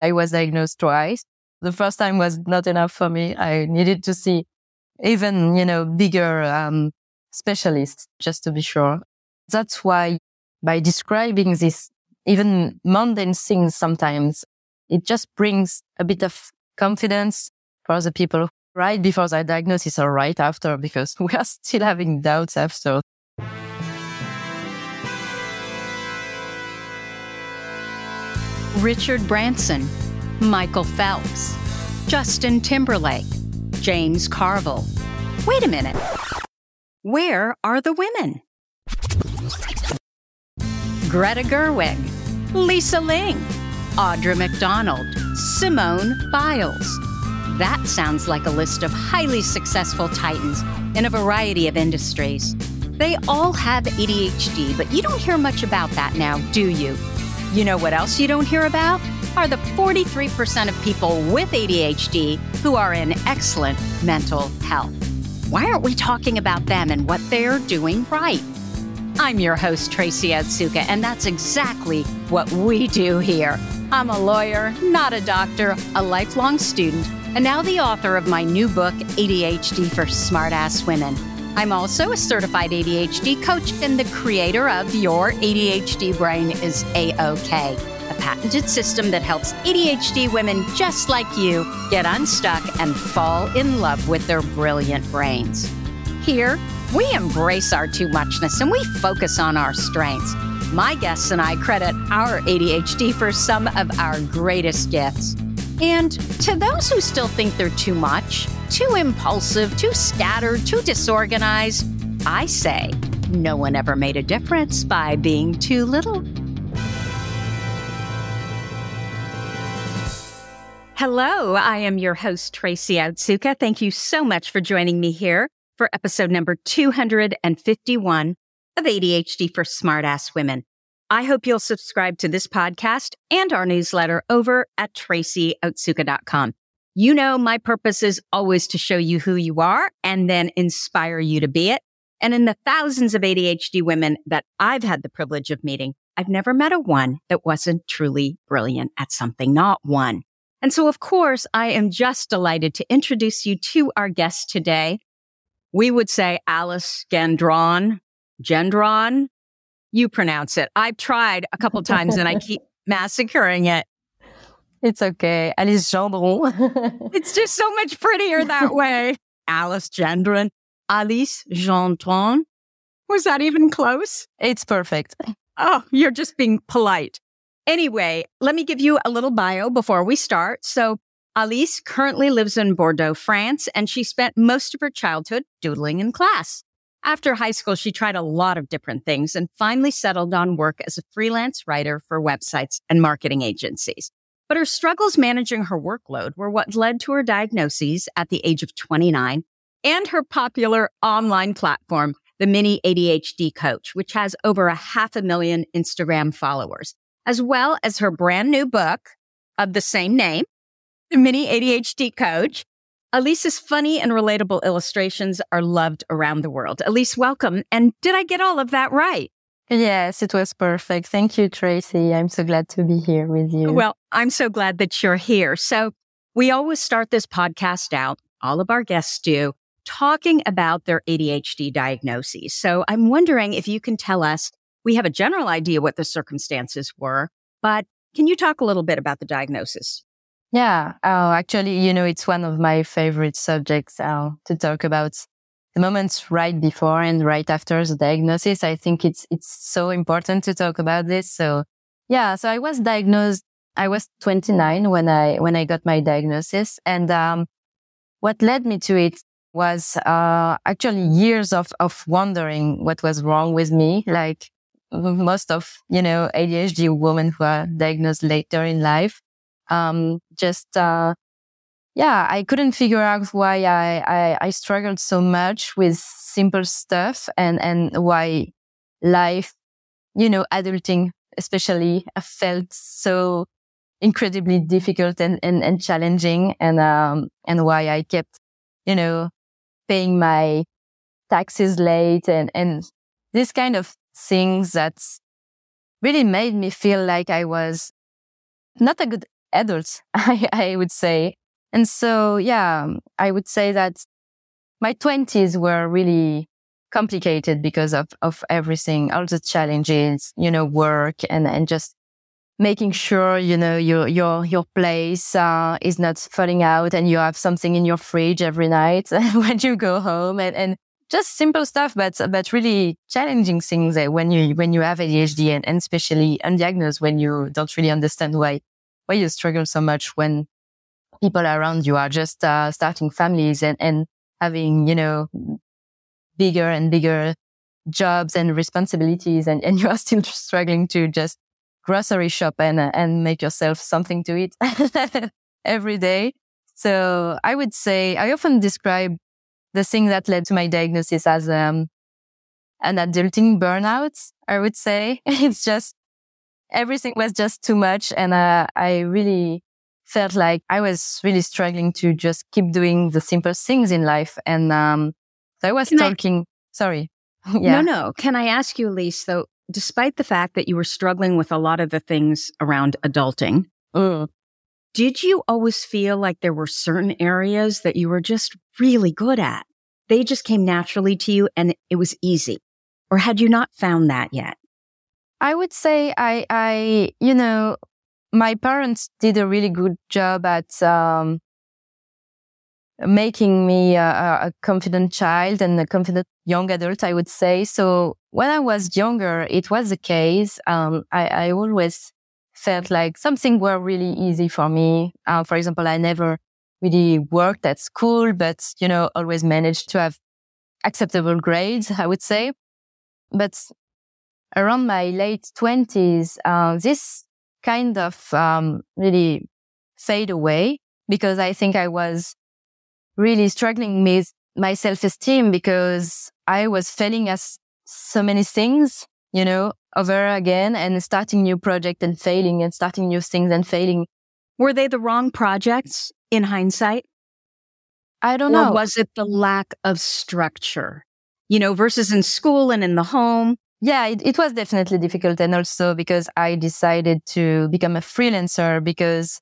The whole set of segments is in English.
I was diagnosed twice. The first time was not enough for me. I needed to see even, you know, bigger, um, specialists just to be sure. That's why by describing this even mundane things sometimes, it just brings a bit of confidence for the people right before their diagnosis or right after, because we are still having doubts after. Richard Branson, Michael Phelps, Justin Timberlake, James Carville. Wait a minute. Where are the women? Greta Gerwig, Lisa Ling, Audra McDonald, Simone Biles. That sounds like a list of highly successful titans in a variety of industries. They all have ADHD, but you don't hear much about that now, do you? You know what else you don't hear about? Are the 43% of people with ADHD who are in excellent mental health. Why aren't we talking about them and what they're doing right? I'm your host, Tracy Otsuka, and that's exactly what we do here. I'm a lawyer, not a doctor, a lifelong student, and now the author of my new book, ADHD for Smartass Women. I'm also a certified ADHD coach and the creator of Your ADHD Brain is A-OK, a patented system that helps ADHD women just like you get unstuck and fall in love with their brilliant brains. Here, we embrace our too muchness and we focus on our strengths. My guests and I credit our ADHD for some of our greatest gifts. And to those who still think they're too much, too impulsive, too scattered, too disorganized, I say no one ever made a difference by being too little. Hello, I am your host, Tracy Otsuka. Thank you so much for joining me here for episode number 251 of ADHD for Smartass Women. I hope you'll subscribe to this podcast and our newsletter over at tracyotsuka.com. You know, my purpose is always to show you who you are and then inspire you to be it. And in the thousands of ADHD women that I've had the privilege of meeting, I've never met a one that wasn't truly brilliant at something, not one. And so, of course, I am just delighted to introduce you to our guest today. We would say Alice Gendron, Gendron. You pronounce it. I've tried a couple times and I keep massacring it. It's okay. Alice Gendron. it's just so much prettier that way. Alice Gendron. Alice Gendron. Was that even close? It's perfect. Oh, you're just being polite. Anyway, let me give you a little bio before we start. So Alice currently lives in Bordeaux, France, and she spent most of her childhood doodling in class. After high school, she tried a lot of different things and finally settled on work as a freelance writer for websites and marketing agencies. But her struggles managing her workload were what led to her diagnoses at the age of 29 and her popular online platform, the Mini ADHD Coach, which has over a half a million Instagram followers, as well as her brand new book of the same name, The Mini ADHD Coach. Alice's funny and relatable illustrations are loved around the world. Alice, welcome. And did I get all of that right? Yes, it was perfect. Thank you, Tracy. I'm so glad to be here with you. Well, I'm so glad that you're here. So we always start this podcast out, all of our guests do, talking about their ADHD diagnoses. So I'm wondering if you can tell us, we have a general idea what the circumstances were, but can you talk a little bit about the diagnosis? Yeah. Actually, you know, it's one of my favorite subjects uh, to talk about the moments right before and right after the diagnosis. I think it's, it's so important to talk about this. So yeah, so I was diagnosed. I was 29 when I, when I got my diagnosis. And, um, what led me to it was, uh, actually years of, of wondering what was wrong with me. Like most of, you know, ADHD women who are diagnosed later in life. Um, just, uh, yeah, I couldn't figure out why I, I, I struggled so much with simple stuff and, and why life, you know, adulting especially felt so incredibly difficult and, and, and challenging and, um, and why I kept, you know, paying my taxes late and, and this kind of things that really made me feel like I was not a good adult, I, I would say. And so, yeah, I would say that my twenties were really complicated because of, of everything, all the challenges, you know, work and, and just making sure, you know, your, your, your place, uh, is not falling out and you have something in your fridge every night when you go home and, and just simple stuff, but, but really challenging things when you, when you have ADHD and, and especially undiagnosed when you don't really understand why, why you struggle so much when people around you are just, uh, starting families and, and having, you know, bigger and bigger jobs and responsibilities and, and you are still struggling to just grocery shop and, uh, and make yourself something to eat every day. So I would say I often describe the thing that led to my diagnosis as, um, an adulting burnout. I would say it's just everything was just too much. And, uh, I really felt like I was really struggling to just keep doing the simple things in life. And, um, so I was Can talking, I- sorry. yeah. No, no. Can I ask you, Alice, though, despite the fact that you were struggling with a lot of the things around adulting, mm. did you always feel like there were certain areas that you were just really good at? They just came naturally to you and it was easy. Or had you not found that yet? I would say I, I, you know, my parents did a really good job at, um, making me a, a, confident child and a confident young adult, I would say. So when I was younger, it was the case. Um, I, I, always felt like something were really easy for me. Uh, for example, I never really worked at school, but, you know, always managed to have acceptable grades, I would say. But around my late twenties, uh, this kind of, um, really fade away because I think I was really struggling with my self-esteem because I was failing at so many things, you know, over again and starting new project and failing and starting new things and failing. Were they the wrong projects in hindsight? I don't or know. was it the lack of structure, you know, versus in school and in the home? Yeah, it, it was definitely difficult. And also because I decided to become a freelancer because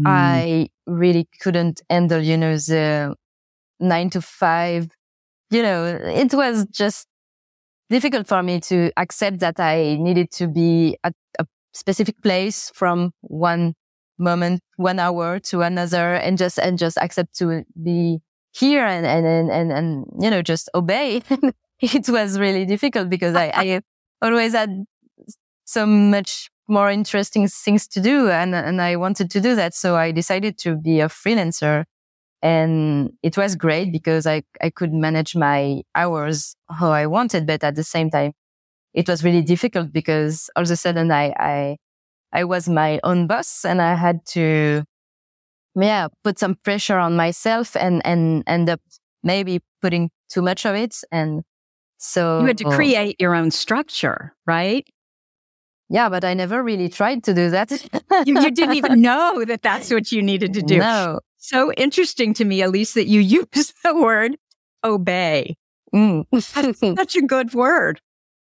Mm. I really couldn't handle, you know, the nine to five. You know, it was just difficult for me to accept that I needed to be at a specific place from one moment, one hour to another and just, and just accept to be here and, and, and, and, and you know, just obey. it was really difficult because I, I always had so much more interesting things to do. And, and I wanted to do that. So I decided to be a freelancer and it was great because I, I could manage my hours how I wanted. But at the same time, it was really difficult because all of a sudden I, I, I was my own boss and I had to, yeah, put some pressure on myself and, and end up maybe putting too much of it. And so you had to create your own structure, right? Yeah, but I never really tried to do that. you, you, didn't even know that that's what you needed to do. No. So interesting to me, Alice, that you use the word obey. Mm. such a good word.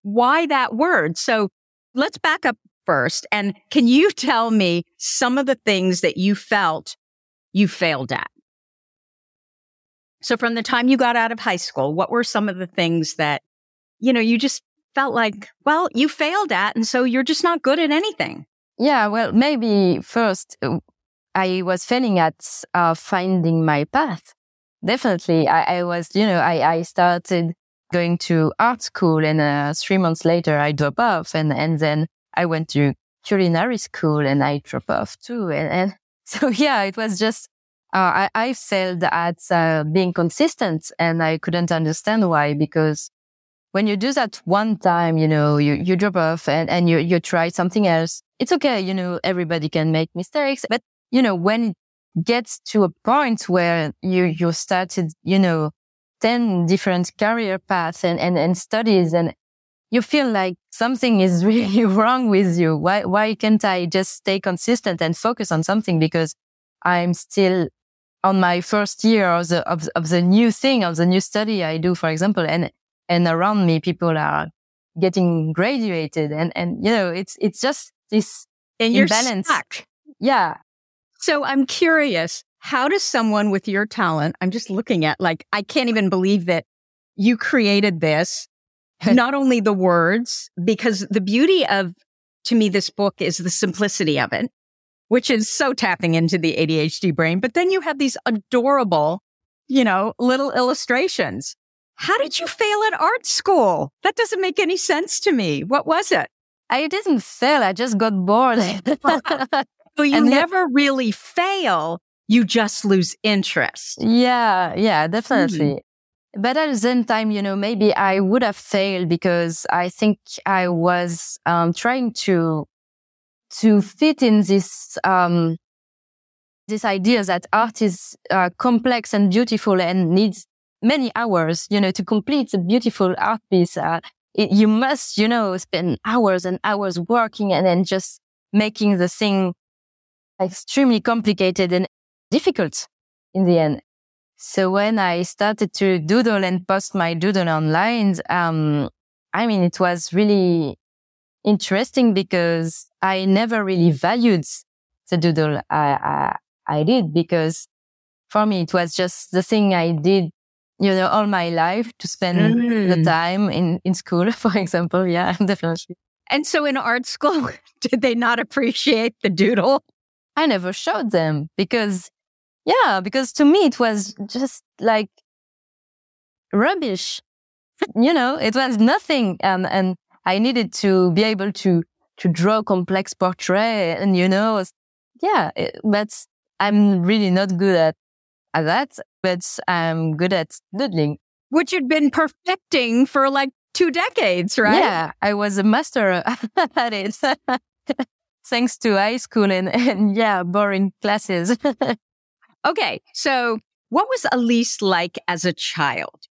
Why that word? So let's back up first. And can you tell me some of the things that you felt you failed at? So from the time you got out of high school, what were some of the things that, you know, you just felt like, well, you failed at, and so you're just not good at anything. Yeah, well, maybe first uh, I was failing at uh, finding my path. Definitely, I, I, was, you know, I, I started going to art school, and uh, three months later I dropped off, and and then I went to culinary school, and I dropped off too, and, and so yeah, it was just. Uh, I, I failed at uh, being consistent and I couldn't understand why because when you do that one time, you know, you, you drop off and, and you, you try something else. It's okay. You know, everybody can make mistakes, but you know, when it gets to a point where you, you started, you know, 10 different career paths and, and, and studies and you feel like something is really wrong with you. Why, why can't I just stay consistent and focus on something? Because I'm still on my first year of the, of, of the new thing, of the new study I do, for example. And and around me people are getting graduated and and you know it's it's just this and imbalance stuck. yeah So I'm curious, how does someone with your talent, I'm just looking at like, I can't even believe that you created this, not only the words, because the beauty of, to me, this book is the simplicity of it, which is so tapping into the ADHD brain. But then you have these adorable, you know, little illustrations. How did you fail at art school? That doesn't make any sense to me. What was it? I didn't fail. I just got bored. so you and never really fail. You just lose interest. Yeah. Yeah, definitely. Mm-hmm. But at the same time, you know, maybe I would have failed because I think I was um, trying to to fit in this um, this idea that art is uh, complex and beautiful and needs many hours, you know, to complete a beautiful art piece. Uh, it, you must, you know, spend hours and hours working and then just making the thing extremely complicated and difficult in the end. So when I started to doodle and post my doodle online, um, I mean, it was really interesting because I never really valued the doodle I, I, I did because for me, it was just the thing I did you know, all my life to spend mm. the time in, in school, for example. Yeah, definitely. And so in art school, did they not appreciate the doodle? I never showed them because, yeah, because to me it was just like rubbish. you know, it was nothing. And, and I needed to be able to, to draw complex portrait and, you know, yeah, it, but I'm really not good at at that, but I'm good at doodling. Which you'd been perfecting for like two decades, right? Yeah, I was a master at it. Thanks to high school and, and yeah, boring classes. okay, so what was Alice like as a child?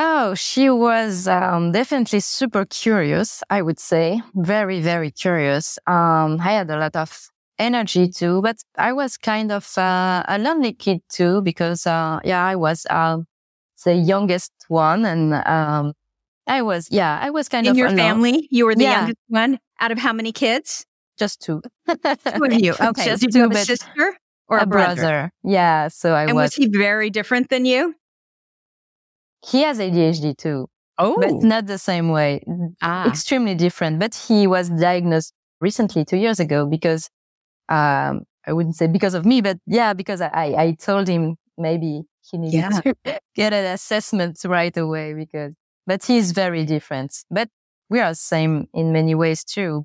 Oh, she was um, definitely super curious, I would say. Very, very curious. Um, I had a lot of energy too, but I was kind of uh, a lonely kid too because, uh, yeah, I was uh, the youngest one, and um, I was, yeah, I was kind in of in your alone. family. You were the yeah. youngest one out of how many kids? Just two. two of you. Okay, just two, you have a sister or a, a brother? brother? Yeah, so I and was. And was he very different than you? He has ADHD too. Oh, but not the same way. Ah. Extremely different. But he was diagnosed recently, two years ago, because um, I wouldn't say because of me, but yeah, because I, I told him maybe he needed yeah. to get an assessment right away because, but he's very different, but we are the same in many ways too.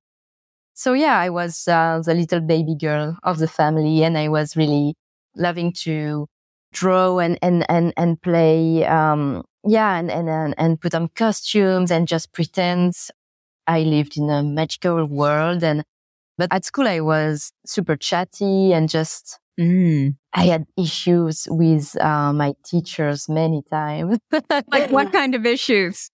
So yeah, I was uh, the little baby girl of the family and I was really loving to draw and, and, and, and play. Um, yeah. And, and, and put on costumes and just pretend I lived in a magical world and but at school, I was super chatty and just, mm. I had issues with uh, my teachers many times. like what kind of issues?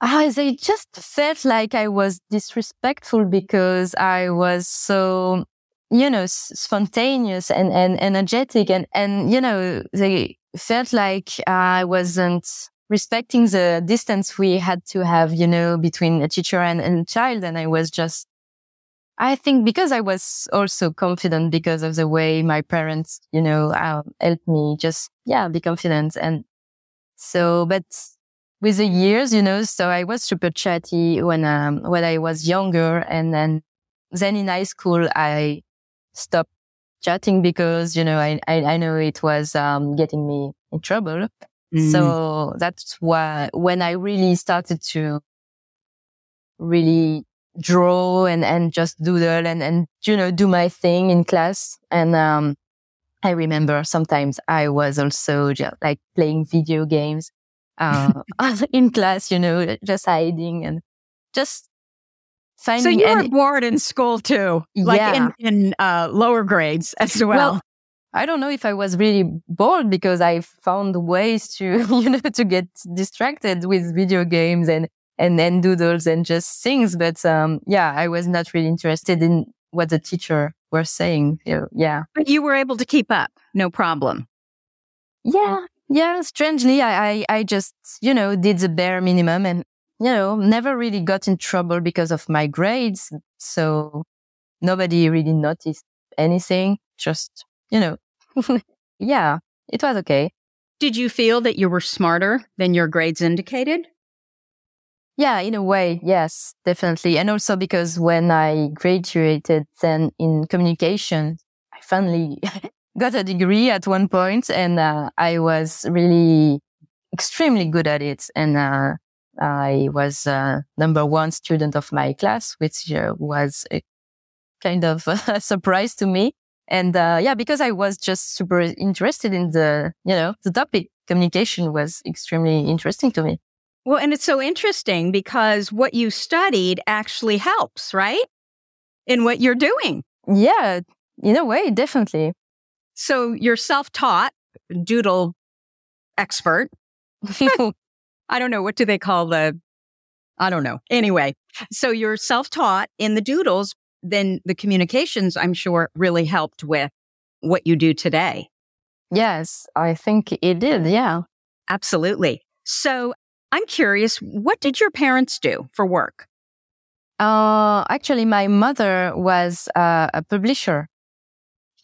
Uh, they just felt like I was disrespectful because I was so, you know, spontaneous and, and energetic. And, and, you know, they felt like I wasn't respecting the distance we had to have, you know, between a teacher and, and child. And I was just I think because I was also confident because of the way my parents, you know, uh, helped me just, yeah, be confident. And so, but with the years, you know, so I was super chatty when, um, when I was younger. And then, then in high school, I stopped chatting because, you know, I, I, I know it was, um, getting me in trouble. Mm. So that's why when I really started to really draw and, and just doodle and, and, you know, do my thing in class. And, um, I remember sometimes I was also just like playing video games, uh, in class, you know, just hiding and just finding. So you any- were bored in school too, like yeah. in, in, uh, lower grades as well. well I don't know if I was really bored because I found ways to, you know, to get distracted with video games and and then doodles and just things. But um, yeah, I was not really interested in what the teacher were saying. Yeah. But you were able to keep up, no problem. Yeah. Yeah. Strangely, I, I, I just, you know, did the bare minimum and, you know, never really got in trouble because of my grades. So nobody really noticed anything. Just, you know, yeah, it was okay. Did you feel that you were smarter than your grades indicated? Yeah, in a way, yes, definitely. And also because when I graduated then in communication, I finally got a degree at one point and uh, I was really extremely good at it. And uh, I was uh, number one student of my class, which uh, was a kind of a surprise to me. And uh, yeah, because I was just super interested in the, you know, the topic. Communication was extremely interesting to me. Well, and it's so interesting because what you studied actually helps, right? In what you're doing. Yeah, in a way, definitely. So you're self taught doodle expert. I don't know. What do they call the, I don't know. Anyway, so you're self taught in the doodles. Then the communications, I'm sure, really helped with what you do today. Yes, I think it did. Yeah. Absolutely. So I'm curious, what did your parents do for work? Uh, actually, my mother was uh, a publisher.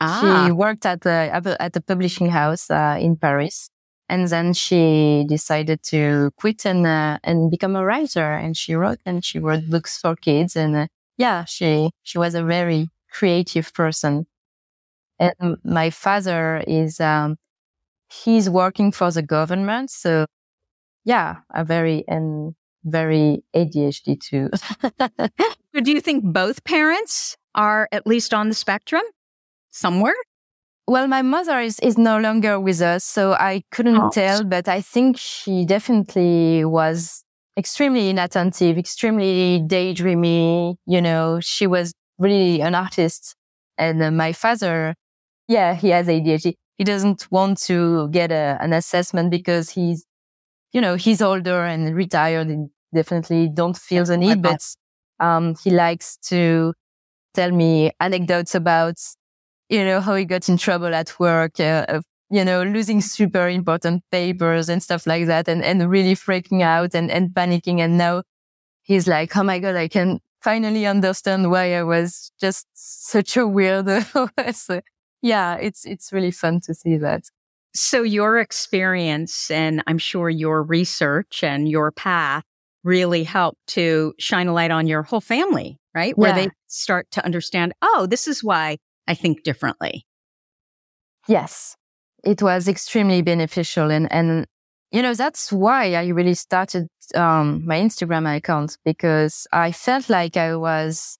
Ah. She worked at the at the publishing house uh, in Paris, and then she decided to quit and uh, and become a writer. And she wrote and she wrote books for kids. And uh, yeah, she she was a very creative person. And my father is um, he's working for the government, so yeah, a very and very ADHD too. Do you think both parents are at least on the spectrum somewhere? Well, my mother is, is no longer with us, so I couldn't oh. tell, but I think she definitely was extremely inattentive, extremely daydreamy. You know, she was really an artist. And uh, my father, yeah, he has ADHD. He doesn't want to get a, an assessment because he's, you know, he's older and retired and definitely don't feel the need, but, um, he likes to tell me anecdotes about you know, how he got in trouble at work, uh, you know, losing super important papers and stuff like that and, and really freaking out and, and panicking. And now he's like, Oh my God, I can finally understand why I was just such a weirdo. so, yeah, it's, it's really fun to see that. So your experience and I'm sure your research and your path really helped to shine a light on your whole family, right? Where yeah. they start to understand, oh, this is why I think differently. Yes, it was extremely beneficial. And, and, you know, that's why I really started, um, my Instagram account because I felt like I was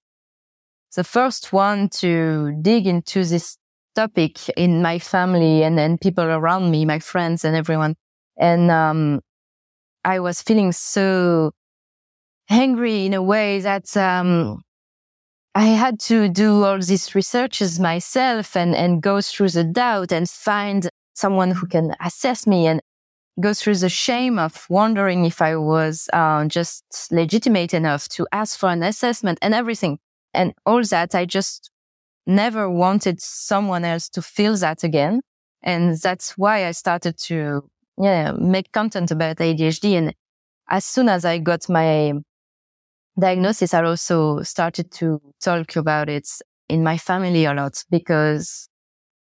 the first one to dig into this topic in my family and then people around me, my friends and everyone. And, um, I was feeling so angry in a way that, um, I had to do all these researches myself and, and go through the doubt and find someone who can assess me and go through the shame of wondering if I was uh, just legitimate enough to ask for an assessment and everything. And all that, I just never wanted someone else to feel that again. And that's why I started to, yeah, make content about ADHD. And as soon as I got my diagnosis, I also started to talk about it in my family a lot because,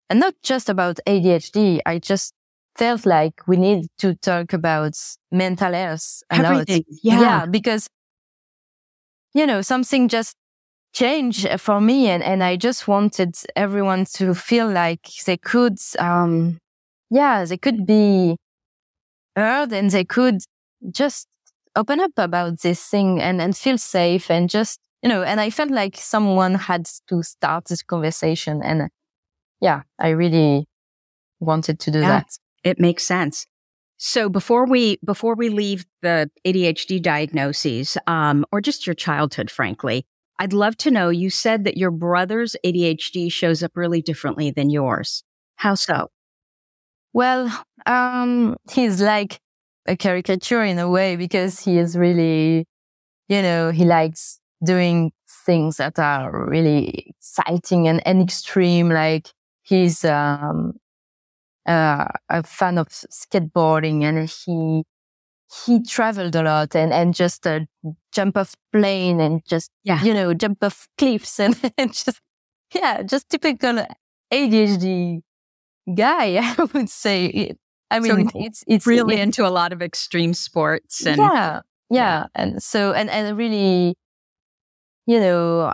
and not just about ADHD, I just felt like we need to talk about mental health a Everything. lot. Yeah. yeah. Because, you know, something just changed for me and, and I just wanted everyone to feel like they could, um, yeah, they could be heard and they could just open up about this thing and, and feel safe and just, you know, and I felt like someone had to start this conversation. And yeah, I really wanted to do yeah, that. It makes sense. So before we, before we leave the ADHD diagnoses, um, or just your childhood, frankly, I'd love to know, you said that your brother's ADHD shows up really differently than yours. How so? Well, um, he's like a caricature in a way because he is really, you know, he likes doing things that are really exciting and, and extreme. Like he's, um, uh, a fan of skateboarding and he, he traveled a lot and, and just uh, jump off plane and just, yeah. you know, jump off cliffs and, and just, yeah, just typical ADHD guy, I would say. I mean, so it's, it's really into a lot of extreme sports and yeah, yeah. And so, and, and really, you know,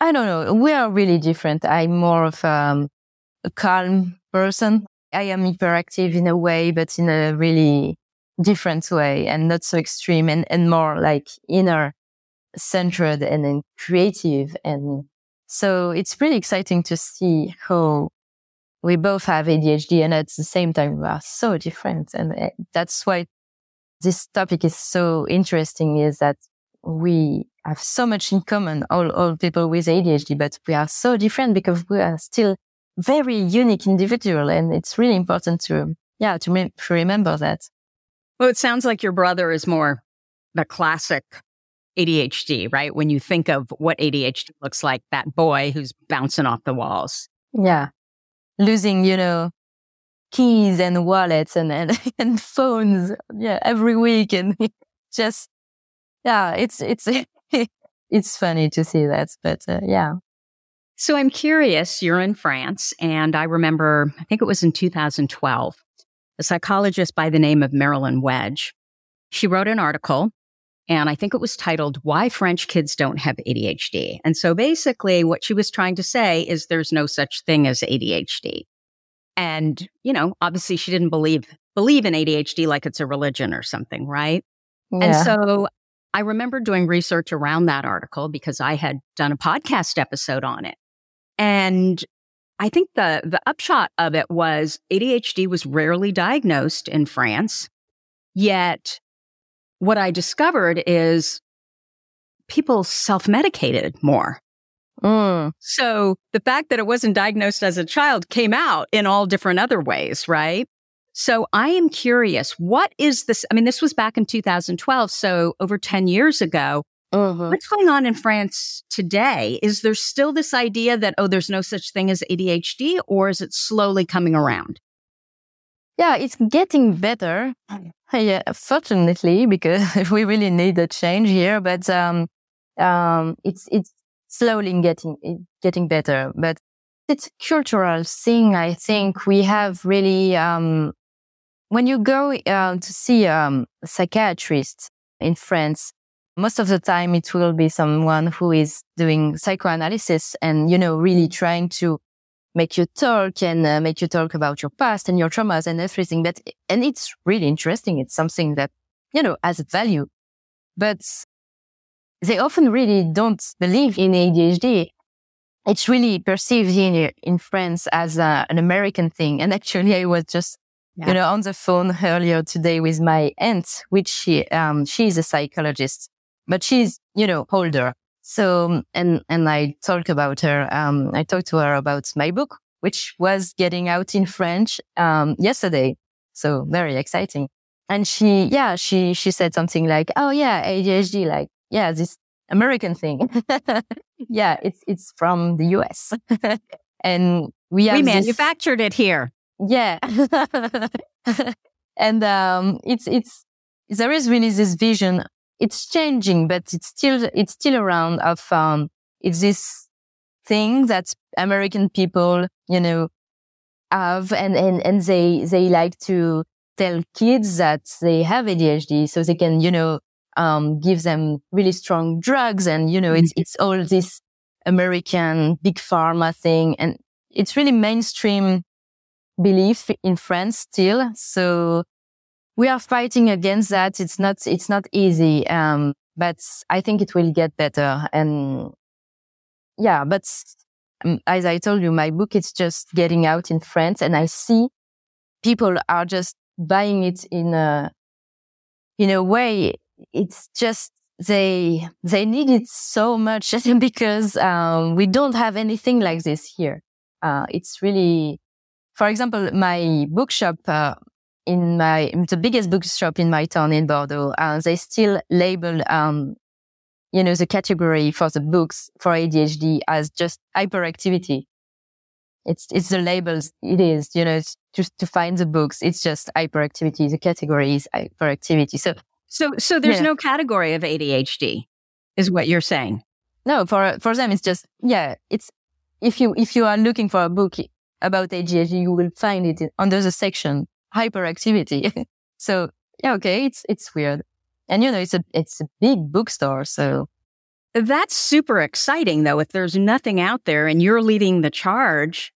I don't know. We are really different. I'm more of um, a calm person. I am hyperactive in a way, but in a really different way and not so extreme and, and more like inner centered and then creative. And so it's really exciting to see how we both have ADHD and at the same time we are so different. And eh, that's why this topic is so interesting is that we have so much in common, all, all people with ADHD, but we are so different because we are still very unique individual. And it's really important to, yeah, to, me- to remember that. Well, it sounds like your brother is more the classic ADHD, right? When you think of what ADHD looks like, that boy who's bouncing off the walls. Yeah. Losing, you know, keys and wallets and, and, and phones. Yeah. Every week. And just, yeah, it's, it's, it's funny to see that, but uh, yeah. So I'm curious, you're in France and I remember, I think it was in 2012 a psychologist by the name of Marilyn Wedge. She wrote an article and I think it was titled Why French Kids Don't Have ADHD. And so basically what she was trying to say is there's no such thing as ADHD. And, you know, obviously she didn't believe believe in ADHD like it's a religion or something, right? Yeah. And so I remember doing research around that article because I had done a podcast episode on it. And I think the, the upshot of it was ADHD was rarely diagnosed in France. Yet what I discovered is people self medicated more. Mm. So the fact that it wasn't diagnosed as a child came out in all different other ways, right? So I am curious, what is this? I mean, this was back in 2012. So over 10 years ago, uh-huh. What's going on in France today? Is there still this idea that, oh, there's no such thing as ADHD, or is it slowly coming around? Yeah, it's getting better. Yeah, fortunately, because we really need a change here, but, um, um, it's, it's slowly getting, getting better, but it's a cultural thing. I think we have really, um, when you go uh, to see um, a psychiatrist in France, most of the time it will be someone who is doing psychoanalysis and, you know, really trying to make you talk and uh, make you talk about your past and your traumas and everything. But, and it's really interesting. It's something that, you know, has value, but they often really don't believe in ADHD. It's really perceived in, in France as uh, an American thing. And actually I was just yeah. you know, on the phone earlier today with my aunt, which she, um, she's a psychologist but she's, you know, older. So, and, and I talked about her, um, I talked to her about my book, which was getting out in French, um, yesterday. So very exciting. And she, yeah, she, she said something like, Oh yeah, ADHD, like, yeah, this American thing. yeah, it's, it's from the US. and we have We manufactured this, it here. Yeah. and, um, it's, it's, there is really this vision it's changing, but it's still, it's still around of, um, it's this thing that American people, you know, have and, and, and they, they like to tell kids that they have ADHD so they can, you know, um, give them really strong drugs. And, you know, it's, mm-hmm. it's all this American big pharma thing. And it's really mainstream belief in France still. So we are fighting against that. It's not, it's not easy. Um, but I think it will get better. And yeah, but um, as I told you, my book is just getting out in France and I see people are just buying it in a, in a way. It's just, they, they need it so much because, um, we don't have anything like this here. Uh, it's really, for example, my bookshop, uh, in my the biggest bookshop in my town in Bordeaux, uh, they still label um, you know the category for the books for ADHD as just hyperactivity. it's, it's the labels. It is, you know, it's just to find the books. It's just hyperactivity. The category is hyperactivity. So, so, so there's yeah. no category of ADHD is what you're saying. No, for, for them, it's just, yeah, it's, if you, if you are looking for a book about ADHD, you will find it under the section hyperactivity. so yeah, okay, it's, it's weird. And you know, it's a, it's a big bookstore. So that's super exciting though. If there's nothing out there and you're leading the charge.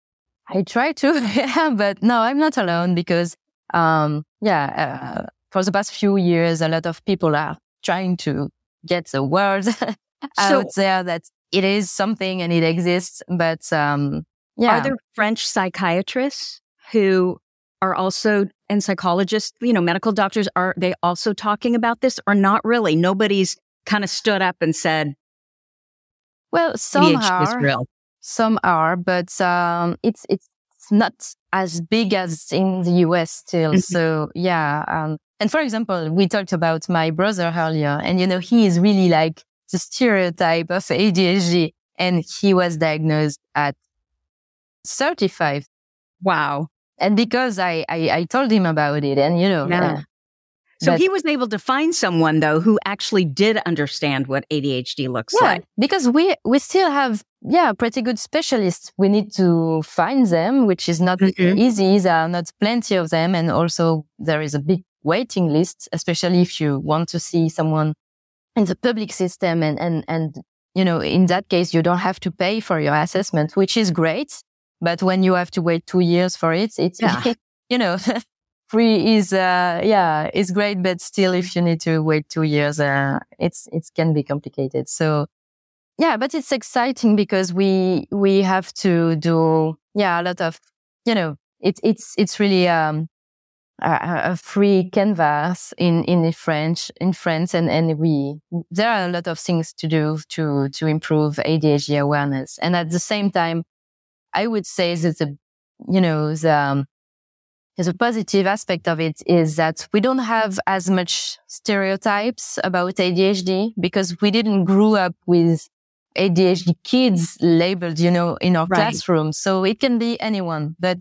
I try to, yeah, but no, I'm not alone because, um, yeah, uh, for the past few years, a lot of people are trying to get the word out so, there that it is something and it exists. But, um, yeah. Are there French psychiatrists who are also and psychologists, you know, medical doctors, are they also talking about this or not really? Nobody's kind of stood up and said, well, some are, some are, but um, it's it's not as big as in the US still. Mm-hmm. So yeah. Um, and for example, we talked about my brother earlier, and you know he is really like the stereotype of ADHD, and he was diagnosed at 35. Wow. And because I, I, I told him about it and, you know, yeah. Uh, so he was able to find someone though who actually did understand what ADHD looks yeah, like. Because we we still have yeah pretty good specialists. We need to find them, which is not mm-hmm. easy. There are not plenty of them, and also there is a big waiting list, especially if you want to see someone in the public system. And and and you know in that case you don't have to pay for your assessment, which is great. But when you have to wait two years for it, it's, yeah. you know, free is, uh, yeah, it's great. But still, if you need to wait two years, uh, it's, it can be complicated. So yeah, but it's exciting because we, we have to do, yeah, a lot of, you know, it's, it's, it's really, um, a, a, free canvas in, in French, in France. And, and we, there are a lot of things to do to, to improve ADHD awareness. And at the same time, I would say that the, you know, the, um, the positive aspect of it is that we don't have as much stereotypes about ADHD because we didn't grow up with ADHD kids labeled, you know, in our right. classroom. So it can be anyone, but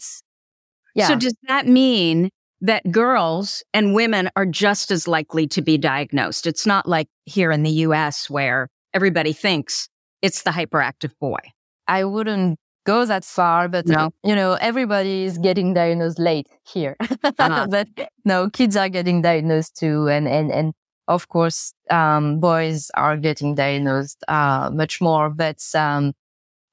yeah. So does that mean that girls and women are just as likely to be diagnosed? It's not like here in the US where everybody thinks it's the hyperactive boy. I wouldn't go that far, but no. you know, everybody is getting diagnosed late here. Uh-huh. but no, kids are getting diagnosed too. And, and, and of course, um, boys are getting diagnosed, uh, much more. But, um,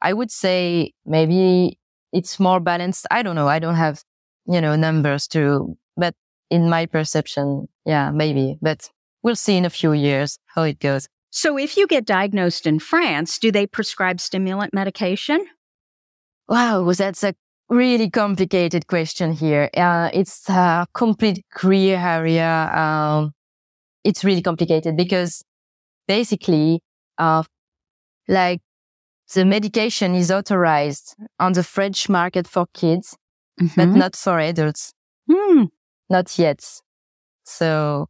I would say maybe it's more balanced. I don't know. I don't have, you know, numbers to, but in my perception, yeah, maybe, but we'll see in a few years how it goes. So if you get diagnosed in France, do they prescribe stimulant medication? Wow, that's a really complicated question here. Uh, it's a complete gray area. Um, it's really complicated because basically, uh, like the medication is authorized on the French market for kids, mm-hmm. but not for adults. Hmm. Not yet. So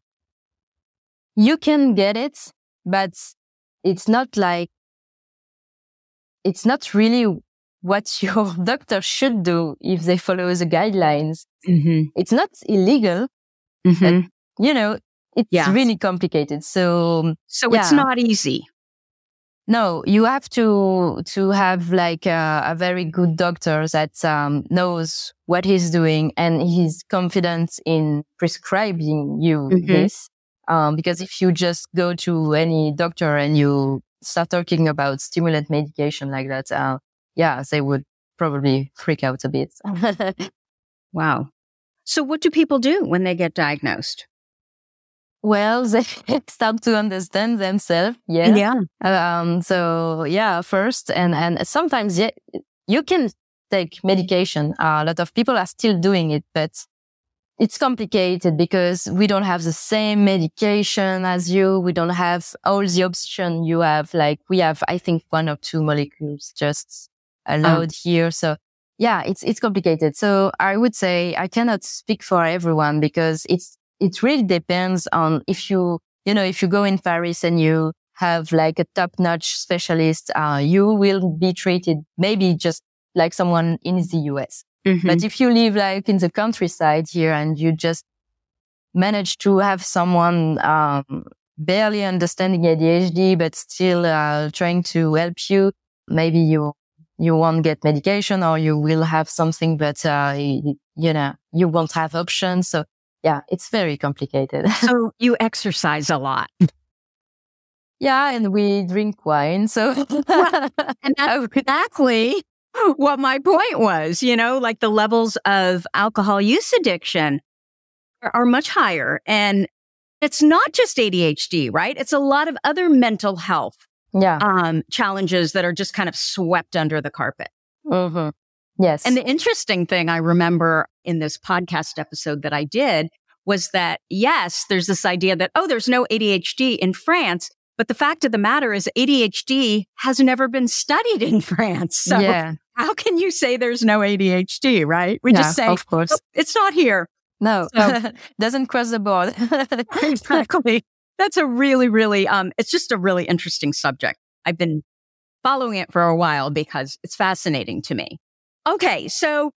you can get it, but it's not like, it's not really what your doctor should do if they follow the guidelines. Mm-hmm. It's not illegal, mm-hmm. but you know, it's yeah. really complicated. So, so yeah. it's not easy. No, you have to to have like a, a very good doctor that um, knows what he's doing and he's confident in prescribing you mm-hmm. this. Um, because if you just go to any doctor and you start talking about stimulant medication like that, uh, yeah, they would probably freak out a bit. wow. So what do people do when they get diagnosed? Well, they start to understand themselves. Yeah. Yeah. Um, so yeah, first and, and sometimes yeah, you can take medication. Uh, a lot of people are still doing it, but it's complicated because we don't have the same medication as you. We don't have all the options you have. Like we have, I think one or two molecules just allowed um, here. So yeah, it's, it's complicated. So I would say I cannot speak for everyone because it's, it really depends on if you, you know, if you go in Paris and you have like a top notch specialist, uh, you will be treated maybe just like someone in the US. Mm-hmm. But if you live like in the countryside here and you just manage to have someone, um, barely understanding ADHD, but still, uh, trying to help you, maybe you, you won't get medication or you will have something, but, uh, you, you know, you won't have options. So yeah, it's very complicated. so you exercise a lot. Yeah, and we drink wine. So, and that's exactly what my point was. You know, like the levels of alcohol use addiction are, are much higher. And it's not just ADHD, right? It's a lot of other mental health yeah. um, challenges that are just kind of swept under the carpet. Mm-hmm. Yes. And the interesting thing I remember in this podcast episode that I did was that yes, there's this idea that, oh, there's no ADHD in France. But the fact of the matter is ADHD has never been studied in France. So yeah. how can you say there's no ADHD, right? We just say, of course. Oh, it's not here. No, so, doesn't cross the board. exactly. That's a really, really, um, it's just a really interesting subject. I've been following it for a while because it's fascinating to me. Okay. So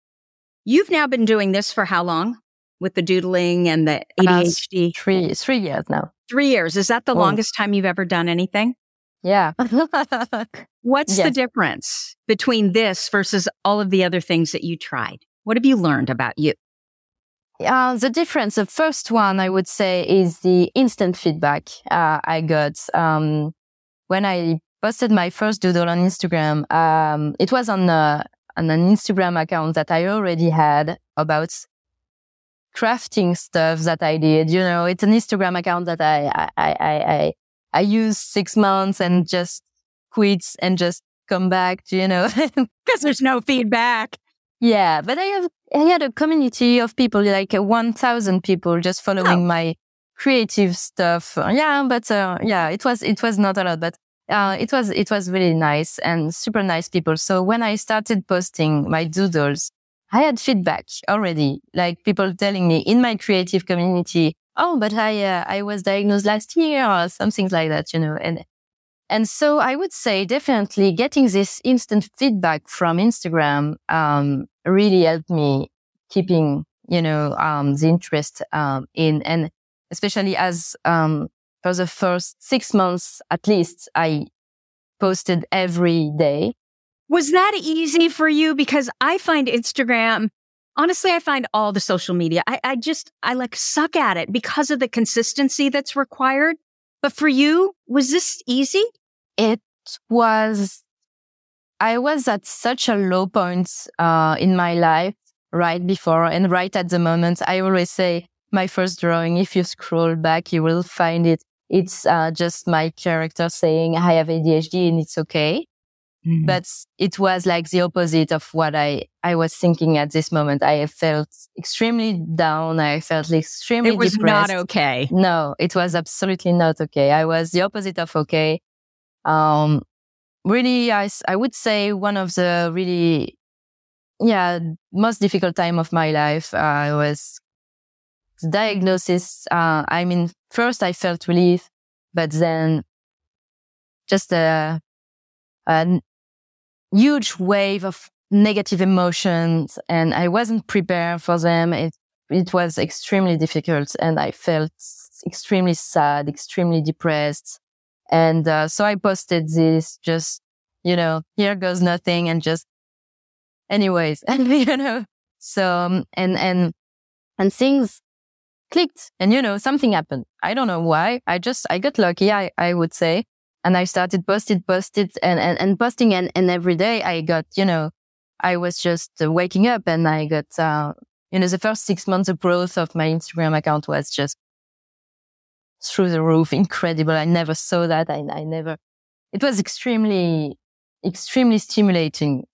you've now been doing this for how long? with the doodling and the ADHD? Uh, three, three years now. Three years. Is that the oh. longest time you've ever done anything? Yeah. What's yes. the difference between this versus all of the other things that you tried? What have you learned about you? Uh, the difference, the first one I would say is the instant feedback uh, I got. Um, when I posted my first doodle on Instagram, um, it was on, uh, on an Instagram account that I already had about crafting stuff that I did. You know, it's an Instagram account that I, I, I, I, I use six months and just quits and just come back you know, because there's no feedback. Yeah. But I have, I had a community of people, like uh, 1000 people just following oh. my creative stuff. Yeah. But, uh, yeah, it was, it was not a lot, but uh, it was it was really nice and super nice people. So when I started posting my doodles, I had feedback already, like people telling me in my creative community, "Oh, but I uh, I was diagnosed last year," or something like that, you know. And and so I would say definitely getting this instant feedback from Instagram um, really helped me keeping you know um, the interest um, in and especially as um, for the first six months at least I posted every day was that easy for you? Because I find Instagram, honestly, I find all the social media, I, I just, I like suck at it because of the consistency that's required. But for you, was this easy? It was, I was at such a low point, uh, in my life right before and right at the moment. I always say my first drawing, if you scroll back, you will find it. It's uh, just my character saying I have ADHD and it's okay. Mm-hmm. But it was like the opposite of what I, I was thinking at this moment. I felt extremely down. I felt extremely It was depressed. not okay. No, it was absolutely not okay. I was the opposite of okay. Um, really, I, I would say one of the really, yeah, most difficult time of my life. Uh, was the diagnosis. Uh, I mean, first I felt relief, but then just a, a huge wave of negative emotions and I wasn't prepared for them. It, it was extremely difficult and I felt extremely sad, extremely depressed. And uh, so I posted this just, you know, here goes nothing and just anyways, and you know, so, um, and, and, and things clicked and, you know, something happened. I don't know why. I just, I got lucky. I, I would say and I started posted, posted and, and, and posting and, and every day I got, you know, I was just uh, waking up and I got, uh, you know, the first six months of growth of my Instagram account was just through the roof, incredible. I never saw that. I, I never, it was extremely, extremely stimulating.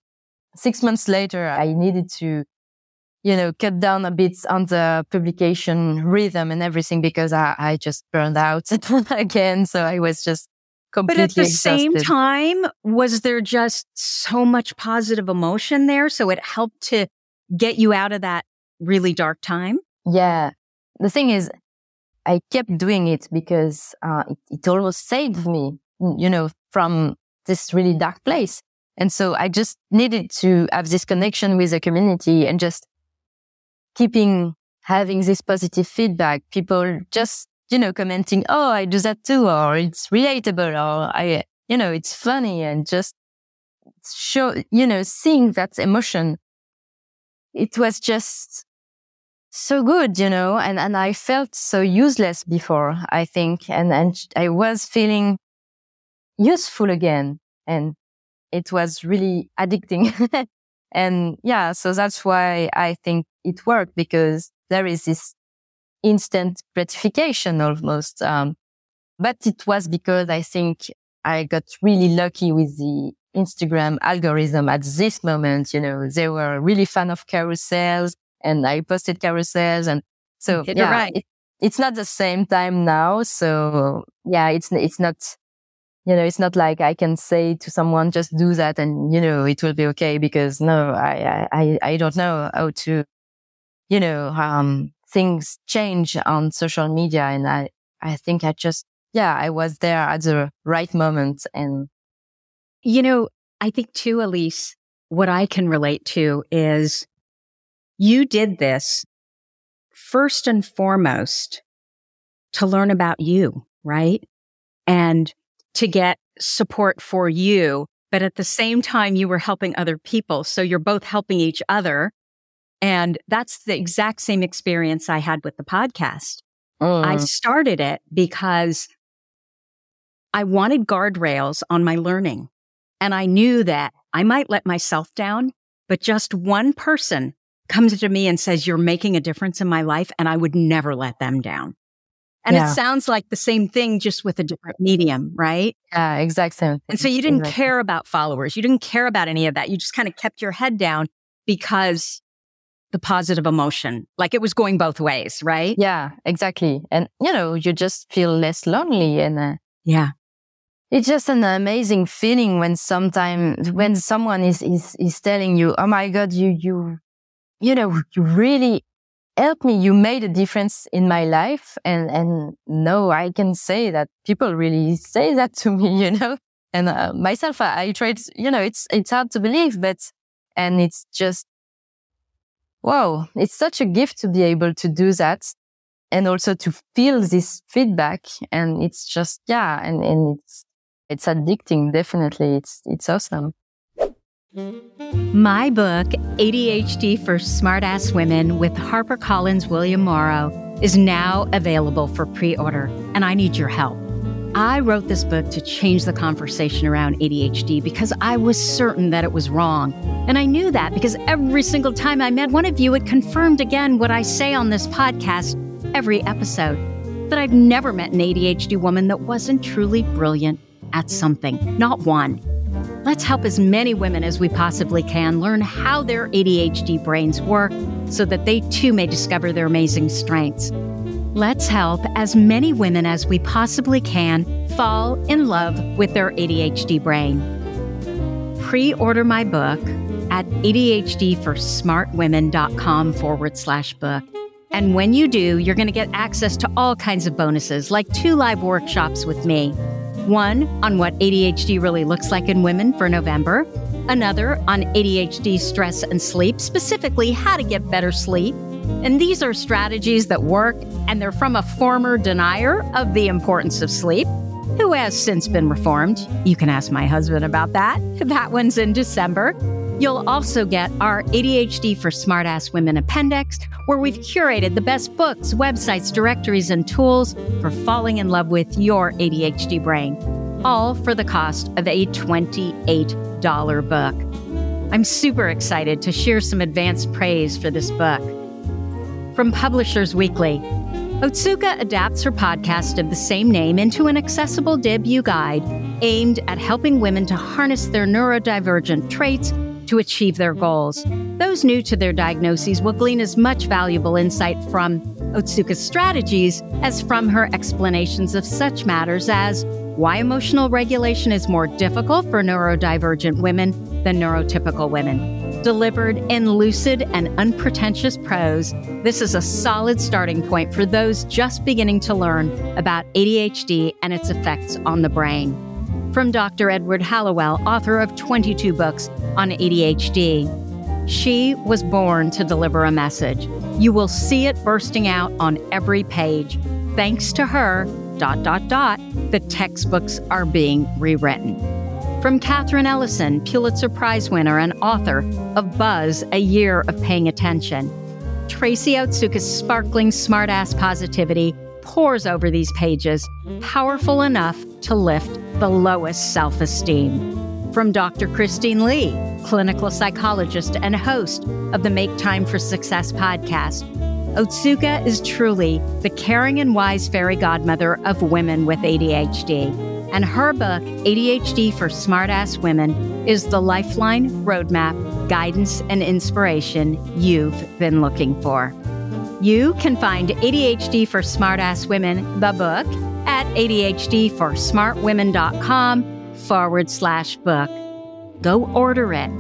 Six months later, I needed to, you know, cut down a bit on the publication rhythm and everything because I, I just burned out again. So I was just completely but at the exhausted. same time, was there just so much positive emotion there? So it helped to get you out of that really dark time? Yeah. The thing is, I kept doing it because uh, it, it almost saved me, you know, from this really dark place. And so I just needed to have this connection with the community and just keeping having this positive feedback. People just, you know, commenting, Oh, I do that too, or it's relatable, or I, you know, it's funny and just show, you know, seeing that emotion. It was just so good, you know, and, and I felt so useless before, I think. And, and I was feeling useful again. And it was really addicting. and yeah, so that's why I think it worked because there is this instant gratification almost. Um, but it was because I think I got really lucky with the Instagram algorithm at this moment. You know, they were really fan of carousels and I posted carousels. And so, yeah, right. it, it's not the same time now. So yeah, it's, it's not, you know, it's not like I can say to someone, just do that and, you know, it will be okay because no, I, I, I don't know how to, you know, um, things change on social media. And I, I think I just, yeah, I was there at the right moment. And, you know, I think too, Alice, what I can relate to is you did this first and foremost to learn about you, right? And to get support for you. But at the same time, you were helping other people. So you're both helping each other. And that's the exact same experience I had with the podcast. Mm. I started it because I wanted guardrails on my learning. And I knew that I might let myself down, but just one person comes to me and says, you're making a difference in my life. And I would never let them down. And yeah. it sounds like the same thing, just with a different medium, right? Yeah, exact same. And so you didn't exactly. care about followers. You didn't care about any of that. You just kind of kept your head down because the positive emotion, like it was going both ways, right? Yeah, exactly. And, you know, you just feel less lonely and, uh, yeah. It's just an amazing feeling when sometimes, when someone is, is, is telling you, Oh my God, you, you you know, you really helped me. You made a difference in my life. And, and no, I can say that people really say that to me, you know, and uh, myself, I, I tried, you know, it's, it's hard to believe, but, and it's just, wow, it's such a gift to be able to do that and also to feel this feedback. And it's just, yeah, and, and it's, it's addicting. Definitely. It's, it's awesome. My book, ADHD for Smartass Women with HarperCollins William Morrow, is now available for pre order, and I need your help. I wrote this book to change the conversation around ADHD because I was certain that it was wrong. And I knew that because every single time I met one of you, it confirmed again what I say on this podcast every episode that I've never met an ADHD woman that wasn't truly brilliant at something, not one. Let's help as many women as we possibly can learn how their ADHD brains work so that they too may discover their amazing strengths. Let's help as many women as we possibly can fall in love with their ADHD brain. Pre order my book at ADHDforsmartwomen.com forward slash book. And when you do, you're going to get access to all kinds of bonuses like two live workshops with me one on what ADHD really looks like in women for November, another on ADHD stress and sleep, specifically how to get better sleep. And these are strategies that work, and they're from a former denier of the importance of sleep who has since been reformed. You can ask my husband about that. That one's in December. You'll also get our ADHD for Smartass Women appendix, where we've curated the best books, websites, directories, and tools for falling in love with your ADHD brain, all for the cost of a $28 book. I'm super excited to share some advanced praise for this book. From Publishers Weekly, Otsuka adapts her podcast of the same name into an accessible debut guide aimed at helping women to harness their neurodivergent traits to achieve their goals. Those new to their diagnoses will glean as much valuable insight from Otsuka's strategies as from her explanations of such matters as why emotional regulation is more difficult for neurodivergent women than neurotypical women. Delivered in lucid and unpretentious prose, this is a solid starting point for those just beginning to learn about ADHD and its effects on the brain. From Dr. Edward Hallowell, author of 22 books on ADHD. She was born to deliver a message. You will see it bursting out on every page. Thanks to her, dot, dot, dot, the textbooks are being rewritten. From Katherine Ellison, Pulitzer Prize winner and author of Buzz, A Year of Paying Attention. Tracy Otsuka's sparkling smartass positivity pours over these pages, powerful enough to lift the lowest self esteem. From Dr. Christine Li, clinical psychologist and host of the Make Time for Success podcast, Otsuka is truly the caring and wise fairy godmother of women with ADHD. And her book, ADHD for Smartass Women, is the lifeline, roadmap, guidance, and inspiration you've been looking for. You can find ADHD for Smartass Women, the book, at ADHDforsmartwomen.com forward slash book. Go order it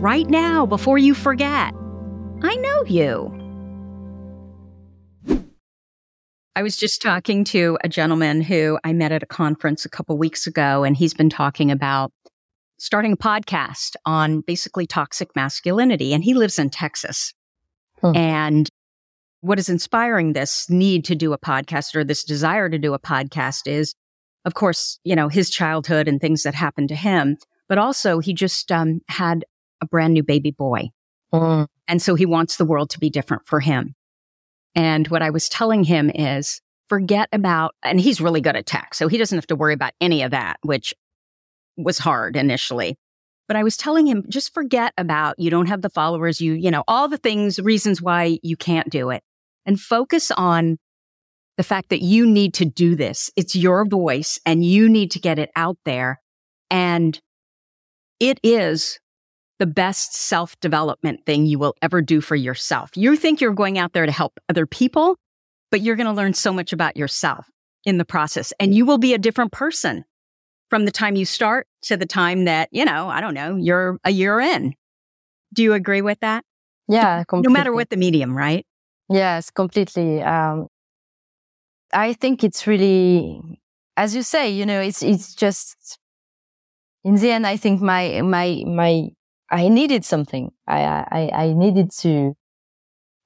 right now before you forget. I know you. I was just talking to a gentleman who I met at a conference a couple weeks ago, and he's been talking about starting a podcast on basically toxic masculinity. And he lives in Texas. Hmm. And what is inspiring this need to do a podcast or this desire to do a podcast is, of course, you know, his childhood and things that happened to him, but also he just um, had a brand new baby boy. Hmm. And so he wants the world to be different for him. And what I was telling him is forget about, and he's really good at tech. So he doesn't have to worry about any of that, which was hard initially. But I was telling him, just forget about you don't have the followers, you, you know, all the things, reasons why you can't do it and focus on the fact that you need to do this. It's your voice and you need to get it out there. And it is the best self development thing you will ever do for yourself. You think you're going out there to help other people, but you're going to learn so much about yourself in the process and you will be a different person from the time you start to the time that, you know, I don't know, you're a year in. Do you agree with that? Yeah, completely. No matter what the medium, right? Yes, completely. Um, I think it's really, as you say, you know, it's, it's just, in the end, I think my, my, my I needed something. I, I, I needed to,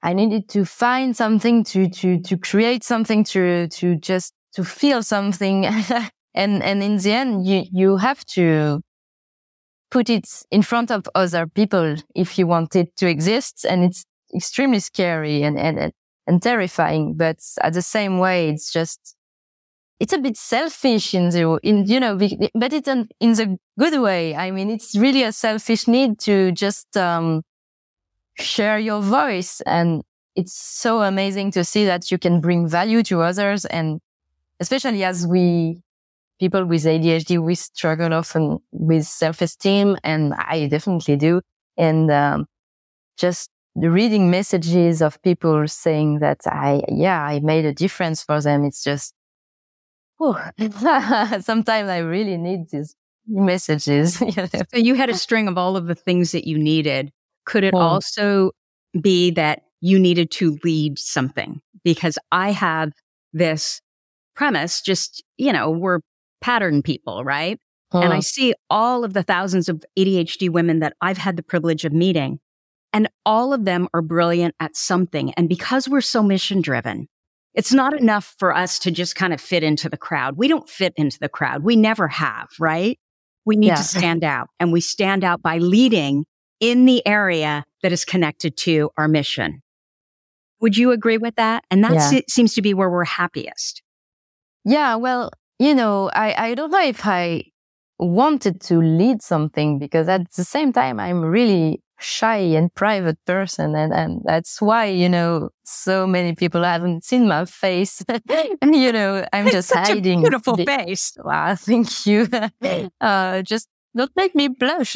I needed to find something to, to, to create something to, to just, to feel something. and, and in the end, you, you have to put it in front of other people if you want it to exist. And it's extremely scary and, and, and terrifying. But at the same way, it's just, it's a bit selfish in the, in, you know, but it's an, in the good way. I mean, it's really a selfish need to just, um, share your voice. And it's so amazing to see that you can bring value to others. And especially as we, people with ADHD, we struggle often with self-esteem and I definitely do. And, um, just reading messages of people saying that I, yeah, I made a difference for them. It's just sometimes I really need these messages. so you had a string of all of the things that you needed. Could it also be that you needed to lead something? Because I have this premise, just, you know, we're pattern people, right? And I see all of the thousands of ADHD women that I've had the privilege of meeting, and all of them are brilliant at something. And because we're so mission driven, it's not enough for us to just kind of fit into the crowd. We don't fit into the crowd. We never have, right? We need yeah. to stand out and we stand out by leading in the area that is connected to our mission. Would you agree with that? And that yeah. seems to be where we're happiest. Yeah. Well, you know, I, I don't know if I wanted to lead something because at the same time, I'm really shy and private person. And, and that's why, you know, so many people haven't seen my face. and, you know, I'm it's just hiding. Beautiful the, face. Wow, thank you. uh, just don't make me blush.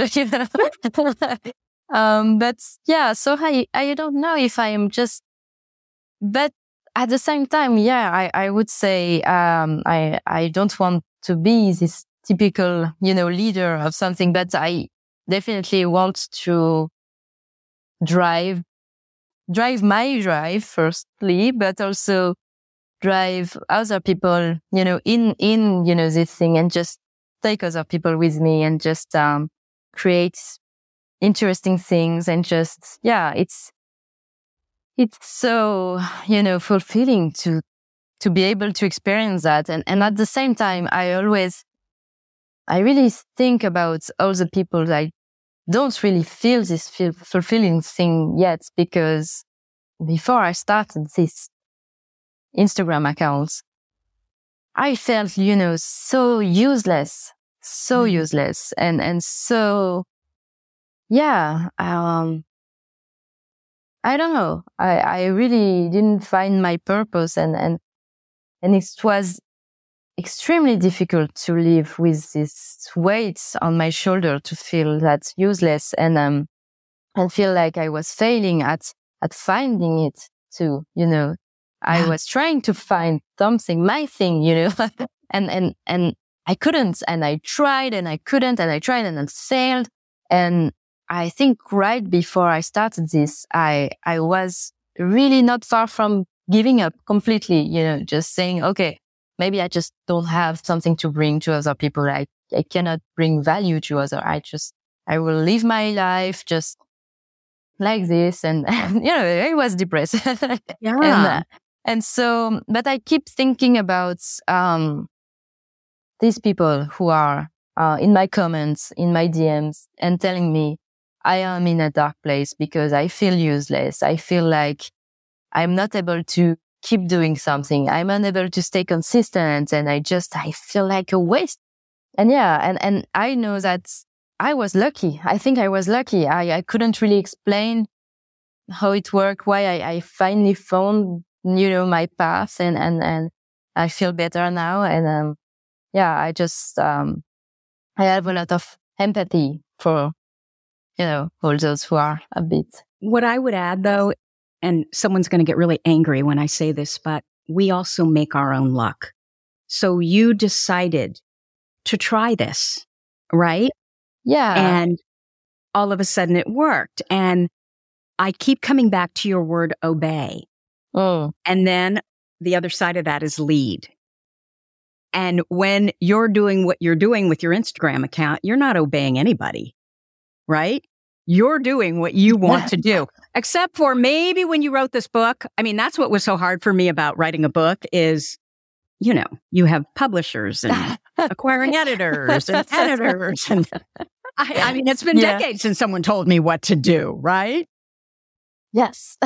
um, but yeah, so I, I don't know if I am just, but at the same time, yeah, I, I would say, um, I, I don't want to be this typical, you know, leader of something, but I definitely want to drive, drive my drive firstly, but also drive other people, you know, in, in, you know, this thing and just take other people with me and just, um, create interesting things and just, yeah, it's, it's so, you know, fulfilling to, to be able to experience that. And, and at the same time, I always, I really think about all the people that don't really feel this feel fulfilling thing yet because before I started this Instagram accounts, I felt, you know, so useless, so mm. useless and, and so, yeah, um, I don't know. I, I really didn't find my purpose and, and, and it was extremely difficult to live with this weight on my shoulder to feel that useless and, um, and feel like I was failing at, at finding it too, you know, I was trying to find something, my thing, you know, and, and, and I couldn't. And I tried and I couldn't and I tried and I failed. And I think right before I started this, I, I was really not far from giving up completely, you know, just saying, okay, maybe I just don't have something to bring to other people. I, I cannot bring value to other. I just, I will live my life just like this. And, you know, I was depressed. yeah. And, uh, and so, but I keep thinking about, um, these people who are, uh, in my comments, in my DMs and telling me I am in a dark place because I feel useless. I feel like I'm not able to keep doing something. I'm unable to stay consistent and I just, I feel like a waste. And yeah, and, and I know that I was lucky. I think I was lucky. I, I couldn't really explain how it worked, why I, I finally found you know, my path and, and, and I feel better now. And, um, yeah, I just, um, I have a lot of empathy for, you know, all those who are a bit. What I would add though, and someone's going to get really angry when I say this, but we also make our own luck. So you decided to try this, right? Yeah. And all of a sudden it worked. And I keep coming back to your word obey. Oh. And then the other side of that is lead. And when you're doing what you're doing with your Instagram account, you're not obeying anybody, right? You're doing what you want to do, except for maybe when you wrote this book. I mean, that's what was so hard for me about writing a book is, you know, you have publishers and acquiring editors and editors. And I, I mean, it's been yeah. decades since someone told me what to do, right? Yes.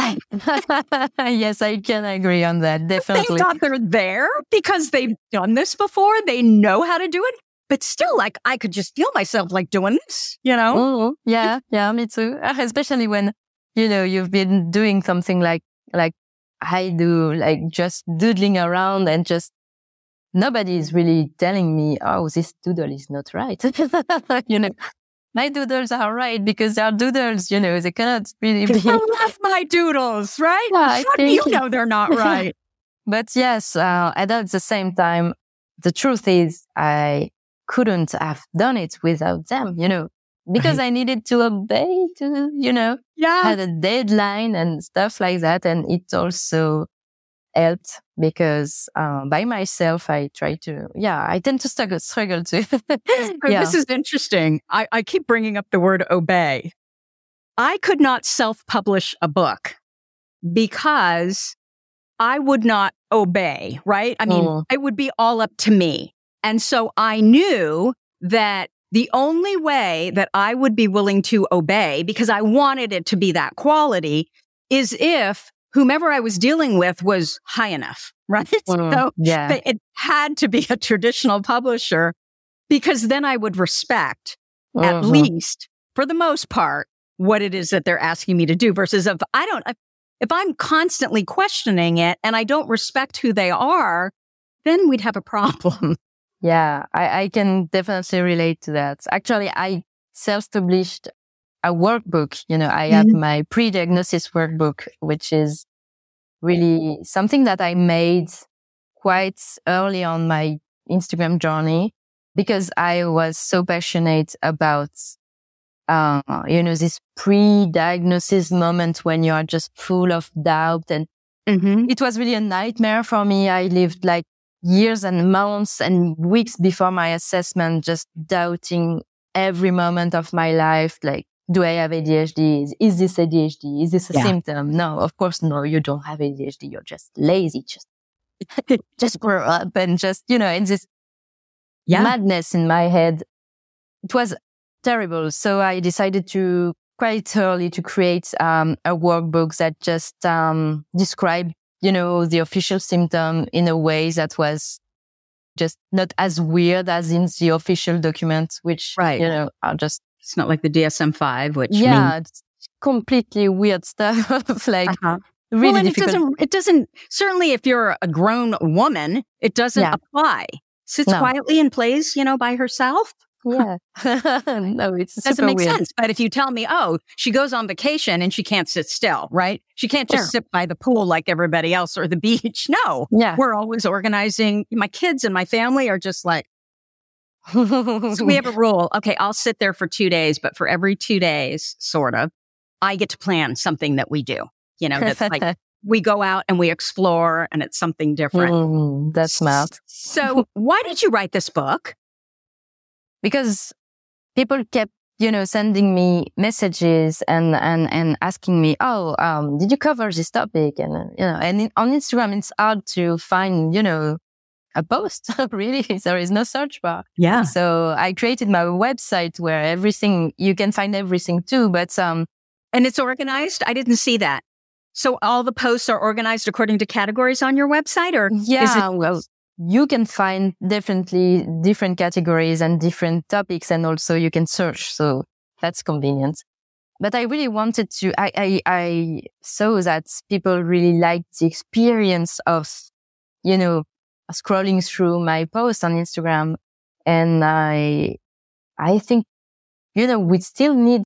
yes, I can agree on that. Definitely. Thank God they're there because they've done this before. They know how to do it. But still, like, I could just feel myself like doing this, you know? Yeah. Yeah, me too. Especially when, you know, you've been doing something like, like I do, like just doodling around and just nobody is really telling me, oh, this doodle is not right. you know, my doodles are right because they're doodles, you know, they cannot really be. I love my doodles, right? Yeah, How do you know they're not right? but yes, uh, and at the same time, the truth is I couldn't have done it without them, you know, because right. I needed to obey to, you know, yeah. had a deadline and stuff like that. And it also helped because um, by myself I try to yeah I tend to struggle struggle too. yeah. This is interesting. I, I keep bringing up the word obey. I could not self publish a book because I would not obey. Right? I mean, mm. it would be all up to me, and so I knew that the only way that I would be willing to obey because I wanted it to be that quality is if whomever I was dealing with was high enough, right? Mm, so yeah. it had to be a traditional publisher because then I would respect mm-hmm. at least for the most part what it is that they're asking me to do versus if I don't, if I'm constantly questioning it and I don't respect who they are, then we'd have a problem. Yeah, I, I can definitely relate to that. Actually, I self-published a workbook. You know, I mm-hmm. have my pre-diagnosis workbook, which is really something that I made quite early on my Instagram journey because I was so passionate about, uh, you know, this pre-diagnosis moment when you are just full of doubt and mm-hmm. it was really a nightmare for me. I lived like years and months and weeks before my assessment, just doubting every moment of my life. Like, do I have ADHD? Is, is this ADHD? Is this a yeah. symptom? No, of course, no, you don't have ADHD. You're just lazy. Just, just grow up and just, you know, in this yeah. madness in my head. It was terrible. So I decided to quite early to create um, a workbook that just um, described, you know, the official symptom in a way that was just not as weird as in the official documents, which, right. you know, are just. It's not like the DSM-5, which. Yeah, means... completely weird stuff. like, uh-huh. Really well, difficult. It doesn't, it doesn't, certainly if you're a grown woman, it doesn't yeah. apply. Sits no. quietly and plays, you know, by herself. Yeah. no, it doesn't make weird. sense. But if you tell me, oh, she goes on vacation and she can't sit still, right? She can't just sure. sit by the pool like everybody else or the beach. No. Yeah. We're always organizing. My kids and my family are just like, so we have a rule. Okay, I'll sit there for two days, but for every two days, sort of, I get to plan something that we do. You know, that's like we go out and we explore and it's something different. Mm, that's smart. So why did you write this book? Because people kept you know sending me messages and and and asking me oh um did you cover this topic? And uh, you know and in, on instagram it's hard to find you know a post really. There is no search bar. Yeah. So i created my website where everything you can find everything too but um and it's organized? I didn't see that. So all the posts are organized according to categories on your website or yeah it- well you can find definitely different categories and different topics and also you can search. So that's convenient. But I really wanted to, I, I, I saw that people really liked the experience of, you know, scrolling through my post on Instagram. And I, I think, you know, we still need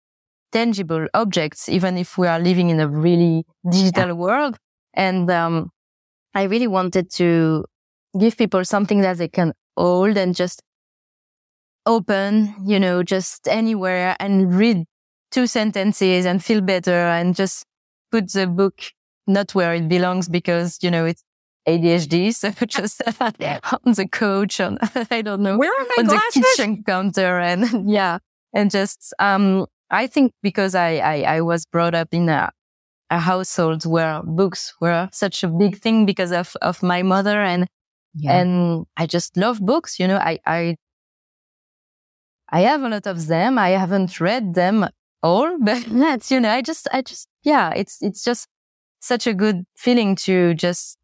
tangible objects, even if we are living in a really digital yeah. world. And, um, I really wanted to give people something that they can hold and just open, you know, just anywhere and read two sentences and feel better and just put the book not where it belongs because, you know, it's ADHD. So just on the couch, on, I don't know, where are my on glasses? the kitchen counter and yeah. And just, um, I think because I, I, I was brought up in a, a household where books were such a big thing because of, of my mother and yeah. And I just love books. You know, I, I, I have a lot of them. I haven't read them all, but that's, you know, I just, I just, yeah, it's, it's just such a good feeling to just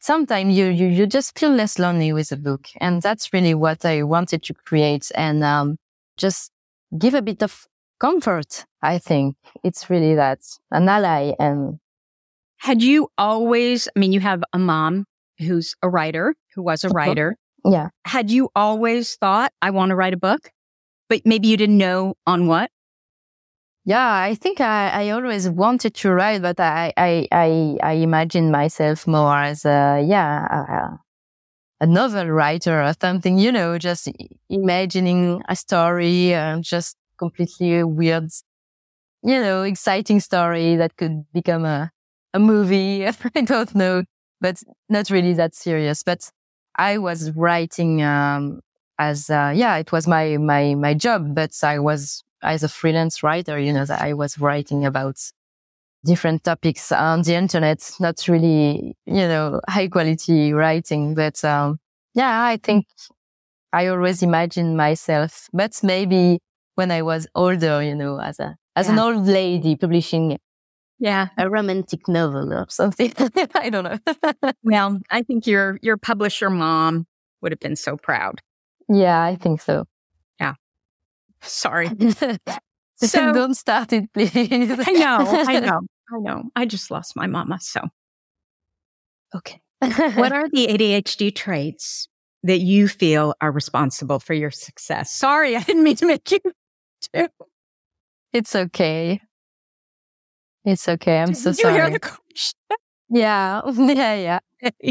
sometimes you, you, you just feel less lonely with a book. And that's really what I wanted to create and, um, just give a bit of comfort. I think it's really that an ally and had you always, I mean, you have a mom who's a writer, who was a uh-huh. writer. Yeah. Had you always thought, I want to write a book, but maybe you didn't know on what? Yeah, I think I, I always wanted to write, but I, I, I, I imagine myself more as a, yeah, a, a novel writer or something, you know, just imagining a story and just completely weird, you know, exciting story that could become a, a movie. I don't know but not really that serious. But I was writing, um, as, uh, yeah, it was my, my, my job, but I was as a freelance writer, you know, that I was writing about different topics on the internet, not really, you know, high quality writing, but, um, yeah, I think I always imagined myself, but maybe when I was older, you know, as a, as yeah. an old lady publishing yeah. A romantic novel or something. I don't know. well, I think your your publisher mom would have been so proud. Yeah, I think so. Yeah. Sorry. so don't start it, please. I know, I know, I know. I just lost my mama, so okay. what are the ADHD traits that you feel are responsible for your success? Sorry, I didn't mean to make you do. It's okay. It's okay. I'm Did so you sorry. Hear the question? Yeah, yeah, yeah.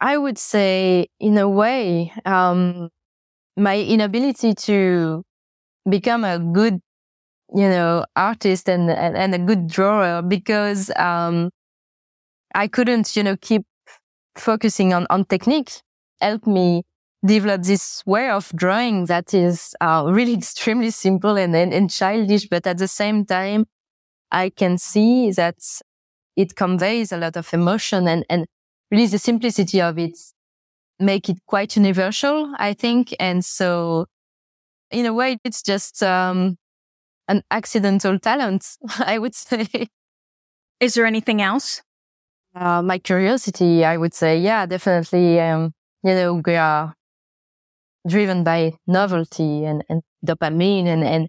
I would say, in a way, um, my inability to become a good, you know, artist and and, and a good drawer because um, I couldn't, you know, keep focusing on on technique helped me develop this way of drawing that is uh, really extremely simple and, and, and childish, but at the same time, I can see that it conveys a lot of emotion and, and really the simplicity of it make it quite universal, I think. And so in a way, it's just, um, an accidental talent, I would say. Is there anything else? Uh, my curiosity, I would say, yeah, definitely. Um, you know, we are driven by novelty and, and dopamine and, and,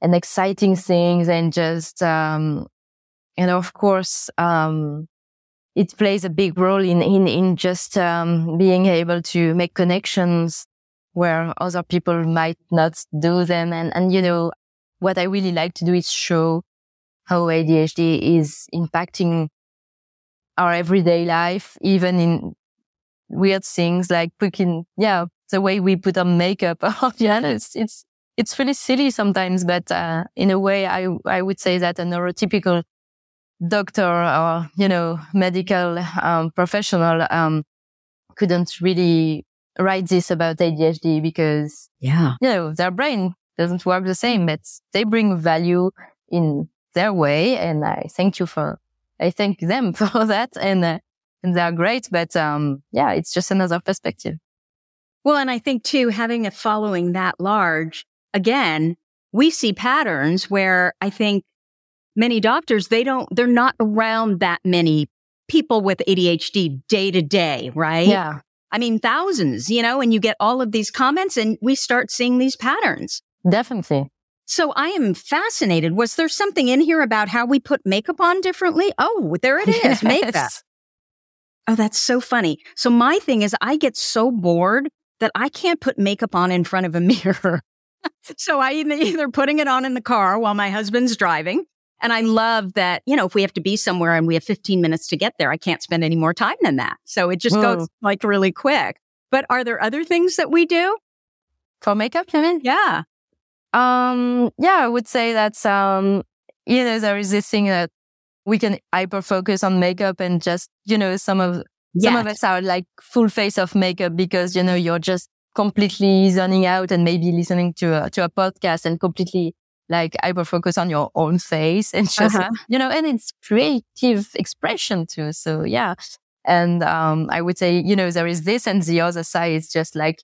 and exciting things and just, um, and of course, um, it plays a big role in, in, in just, um, being able to make connections where other people might not do them. And, and, you know, what I really like to do is show how ADHD is impacting our everyday life, even in weird things like putting, yeah, the way we put on makeup. yeah, it's, it's, it's really silly sometimes, but, uh, in a way, I, I would say that a neurotypical doctor or, you know, medical, um, professional, um, couldn't really write this about ADHD because, yeah, you know, their brain doesn't work the same, but they bring value in their way. And I thank you for, I thank them for that. And, uh, and they're great. But, um, yeah, it's just another perspective. Well, and I think too, having a following that large, again, we see patterns where I think many doctors, they don't, they're not around that many people with ADHD day to day, right? Yeah. I mean, thousands, you know, and you get all of these comments and we start seeing these patterns. Definitely. So I am fascinated. Was there something in here about how we put makeup on differently? Oh, there it is. Yes. Makeup. Oh, that's so funny. So my thing is I get so bored that I can't put makeup on in front of a mirror. So I either putting it on in the car while my husband's driving. And I love that, you know, if we have to be somewhere and we have 15 minutes to get there, I can't spend any more time than that. So it just Whoa. goes like really quick. But are there other things that we do? For makeup, you mean? Yeah. Um, yeah, I would say that, um, you know, there is this thing that we can hyper focus on makeup and just, you know, some of, yes. some of us are like full face of makeup because, you know, you're just completely zoning out and maybe listening to a, to a podcast and completely like hyper focus on your own face and just, uh-huh. you know, and it's creative expression too. So yeah. And, um, I would say, you know, there is this and the other side is just like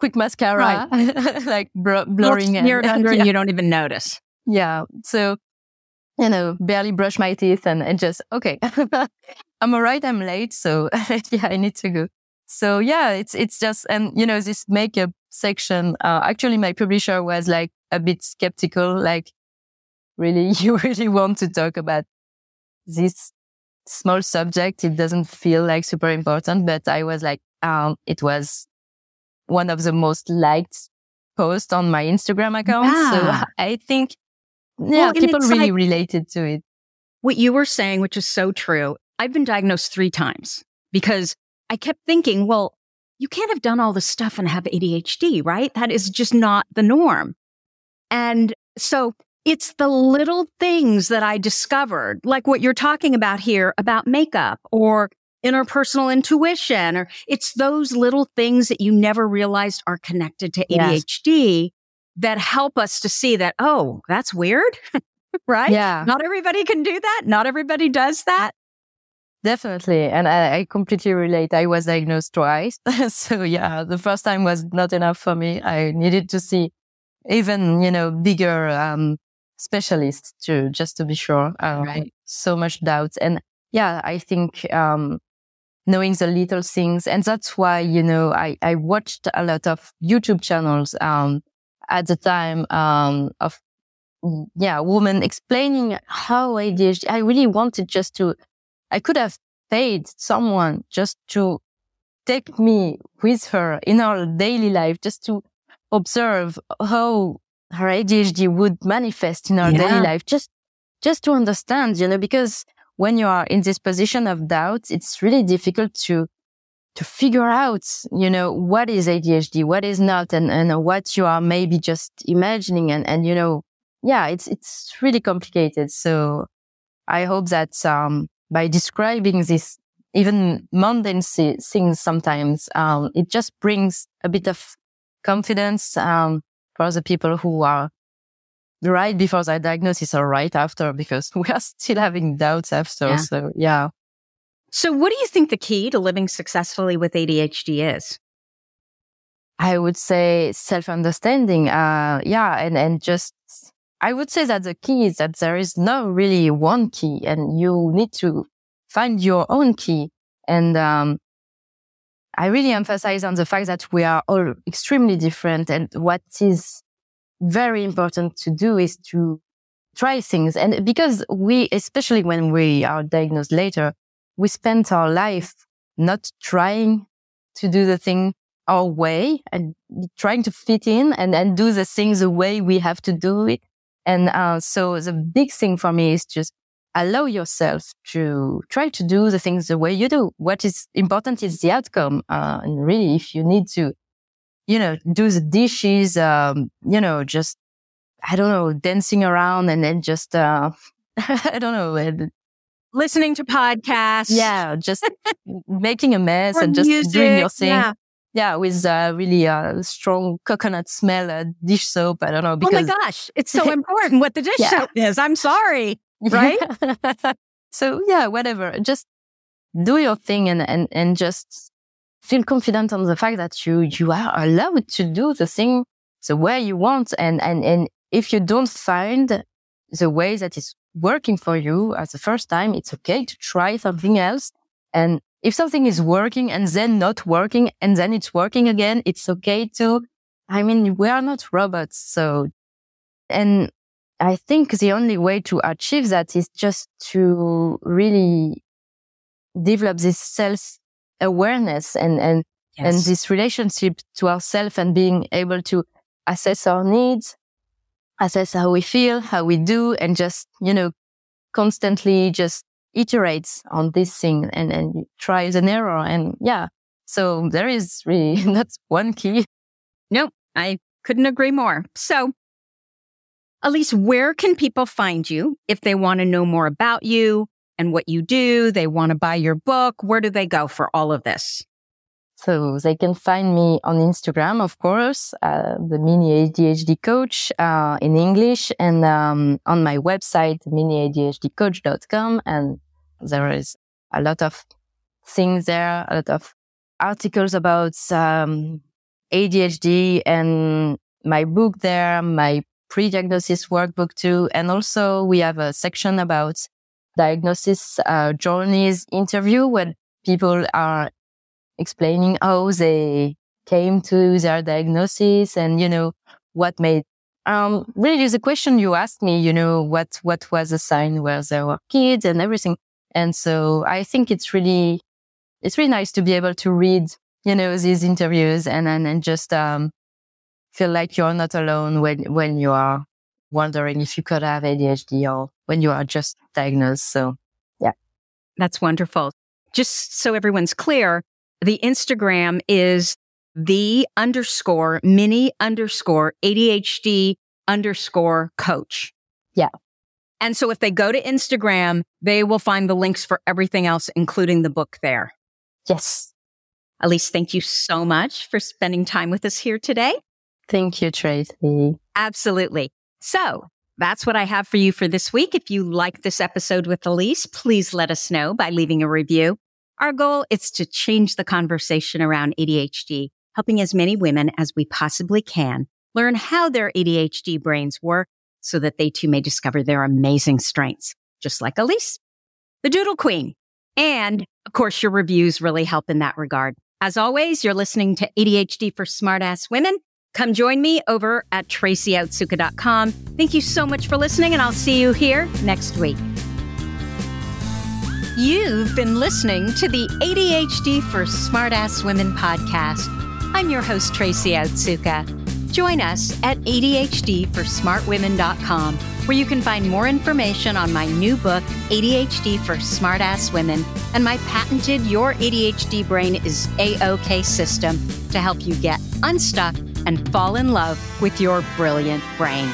quick mascara, right. like blurring and, under yeah. and you don't even notice. Yeah. So, you know, barely brush my teeth and, and just, okay, I'm all right. I'm late. So yeah, I need to go. So yeah, it's, it's just, and you know, this makeup section, uh, actually my publisher was like a bit skeptical, like really, you really want to talk about this small subject. It doesn't feel like super important, but I was like, um, it was one of the most liked posts on my Instagram account. Yeah. So I think, yeah, well, people really like, related to it. What you were saying, which is so true. I've been diagnosed three times because I kept thinking, well, you can't have done all this stuff and have ADHD, right? That is just not the norm. And so it's the little things that I discovered, like what you're talking about here about makeup or interpersonal intuition or it's those little things that you never realized are connected to ADHD yes. that help us to see that, oh, that's weird. right? Yeah. Not everybody can do that. Not everybody does that. Definitely. And I, I completely relate. I was diagnosed twice. so yeah, the first time was not enough for me. I needed to see even, you know, bigger, um, specialists to just to be sure. Um, right. So much doubts. And yeah, I think, um, knowing the little things. And that's why, you know, I, I watched a lot of YouTube channels, um, at the time, um, of, yeah, women explaining how ADHD, I really wanted just to, I could have paid someone just to take me with her in our daily life, just to observe how her ADHD would manifest in our yeah. daily life, just, just to understand, you know, because when you are in this position of doubt, it's really difficult to, to figure out, you know, what is ADHD, what is not, and, and what you are maybe just imagining. And, and, you know, yeah, it's, it's really complicated. So I hope that, um, by describing this even mundane things sometimes. Um, it just brings a bit of confidence, um, for the people who are right before their diagnosis or right after, because we are still having doubts after. Yeah. So yeah. So what do you think the key to living successfully with ADHD is? I would say self-understanding. Uh, yeah. And, and just, I would say that the key is that there is no really one key and you need to find your own key. And, um, I really emphasize on the fact that we are all extremely different. And what is very important to do is to try things. And because we, especially when we are diagnosed later, we spend our life not trying to do the thing our way and trying to fit in and, and do the things the way we have to do it. And uh, so the big thing for me is just allow yourself to try to do the things the way you do. What is important is the outcome. Uh, and really, if you need to, you know, do the dishes, um, you know, just, I don't know, dancing around and then just, uh, I don't know, listening to podcasts. Yeah. Just making a mess and just music, doing your thing. Yeah. Yeah, with uh, really uh, strong coconut smell, uh, dish soap. I don't know. Because... Oh my gosh, it's so important what the dish yeah. soap is. I'm sorry right? so yeah, whatever. Just do your thing and, and, and just feel confident on the fact that you, you are allowed to do the thing the way you want. And, and, and if you don't find the way that is working for you at the first time, it's okay to try something else. And if something is working and then not working and then it's working again, it's okay to, I mean, we are not robots. So, and I think the only way to achieve that is just to really develop this self awareness and, and, yes. and this relationship to ourselves and being able to assess our needs, assess how we feel, how we do, and just, you know, constantly just iterate on this thing and, and tries an error. And yeah, so there is really, that's one key. No, I couldn't agree more. So Alice, where can people find you if they want to know more about you and what you do? They want to buy your book. Where do they go for all of this? So they can find me on Instagram, of course, uh, the mini ADHD coach uh, in English and um, on my website, miniadhdcoach.com. And there is a lot of things there, a lot of articles about um, ADHD and my book there, my pre-diagnosis workbook too. And also we have a section about diagnosis uh, journeys interview where people are explaining how they came to their diagnosis and, you know, what made, um, really the question you asked me, you know, what, what was the sign where there were kids and everything. And so I think it's really, it's really nice to be able to read, you know, these interviews and, and, and just, um, feel like you're not alone when, when you are wondering if you could have ADHD or when you are just diagnosed. So yeah. That's wonderful. Just so everyone's clear, the Instagram is the underscore mini underscore ADHD underscore coach. Yeah. And so if they go to Instagram, they will find the links for everything else, including the book there. Yes. Alice, thank you so much for spending time with us here today. Thank you, Tracy. Absolutely. So that's what I have for you for this week. If you like this episode with Alice, please let us know by leaving a review. Our goal is to change the conversation around ADHD, helping as many women as we possibly can learn how their ADHD brains work so that they too may discover their amazing strengths, just like Alice, the Doodle Queen. And of course, your reviews really help in that regard. As always, you're listening to ADHD for Smartass Women. Come join me over at tracyotsuka.com. Thank you so much for listening, and I'll see you here next week. You've been listening to the ADHD for Smartass Women podcast. I'm your host, Tracy Otsuka. Join us at ADHDforsmartwomen.com, where you can find more information on my new book, ADHD for Smartass Women, and my patented Your ADHD Brain is A-OK system to help you get unstuck and fall in love with your brilliant brain.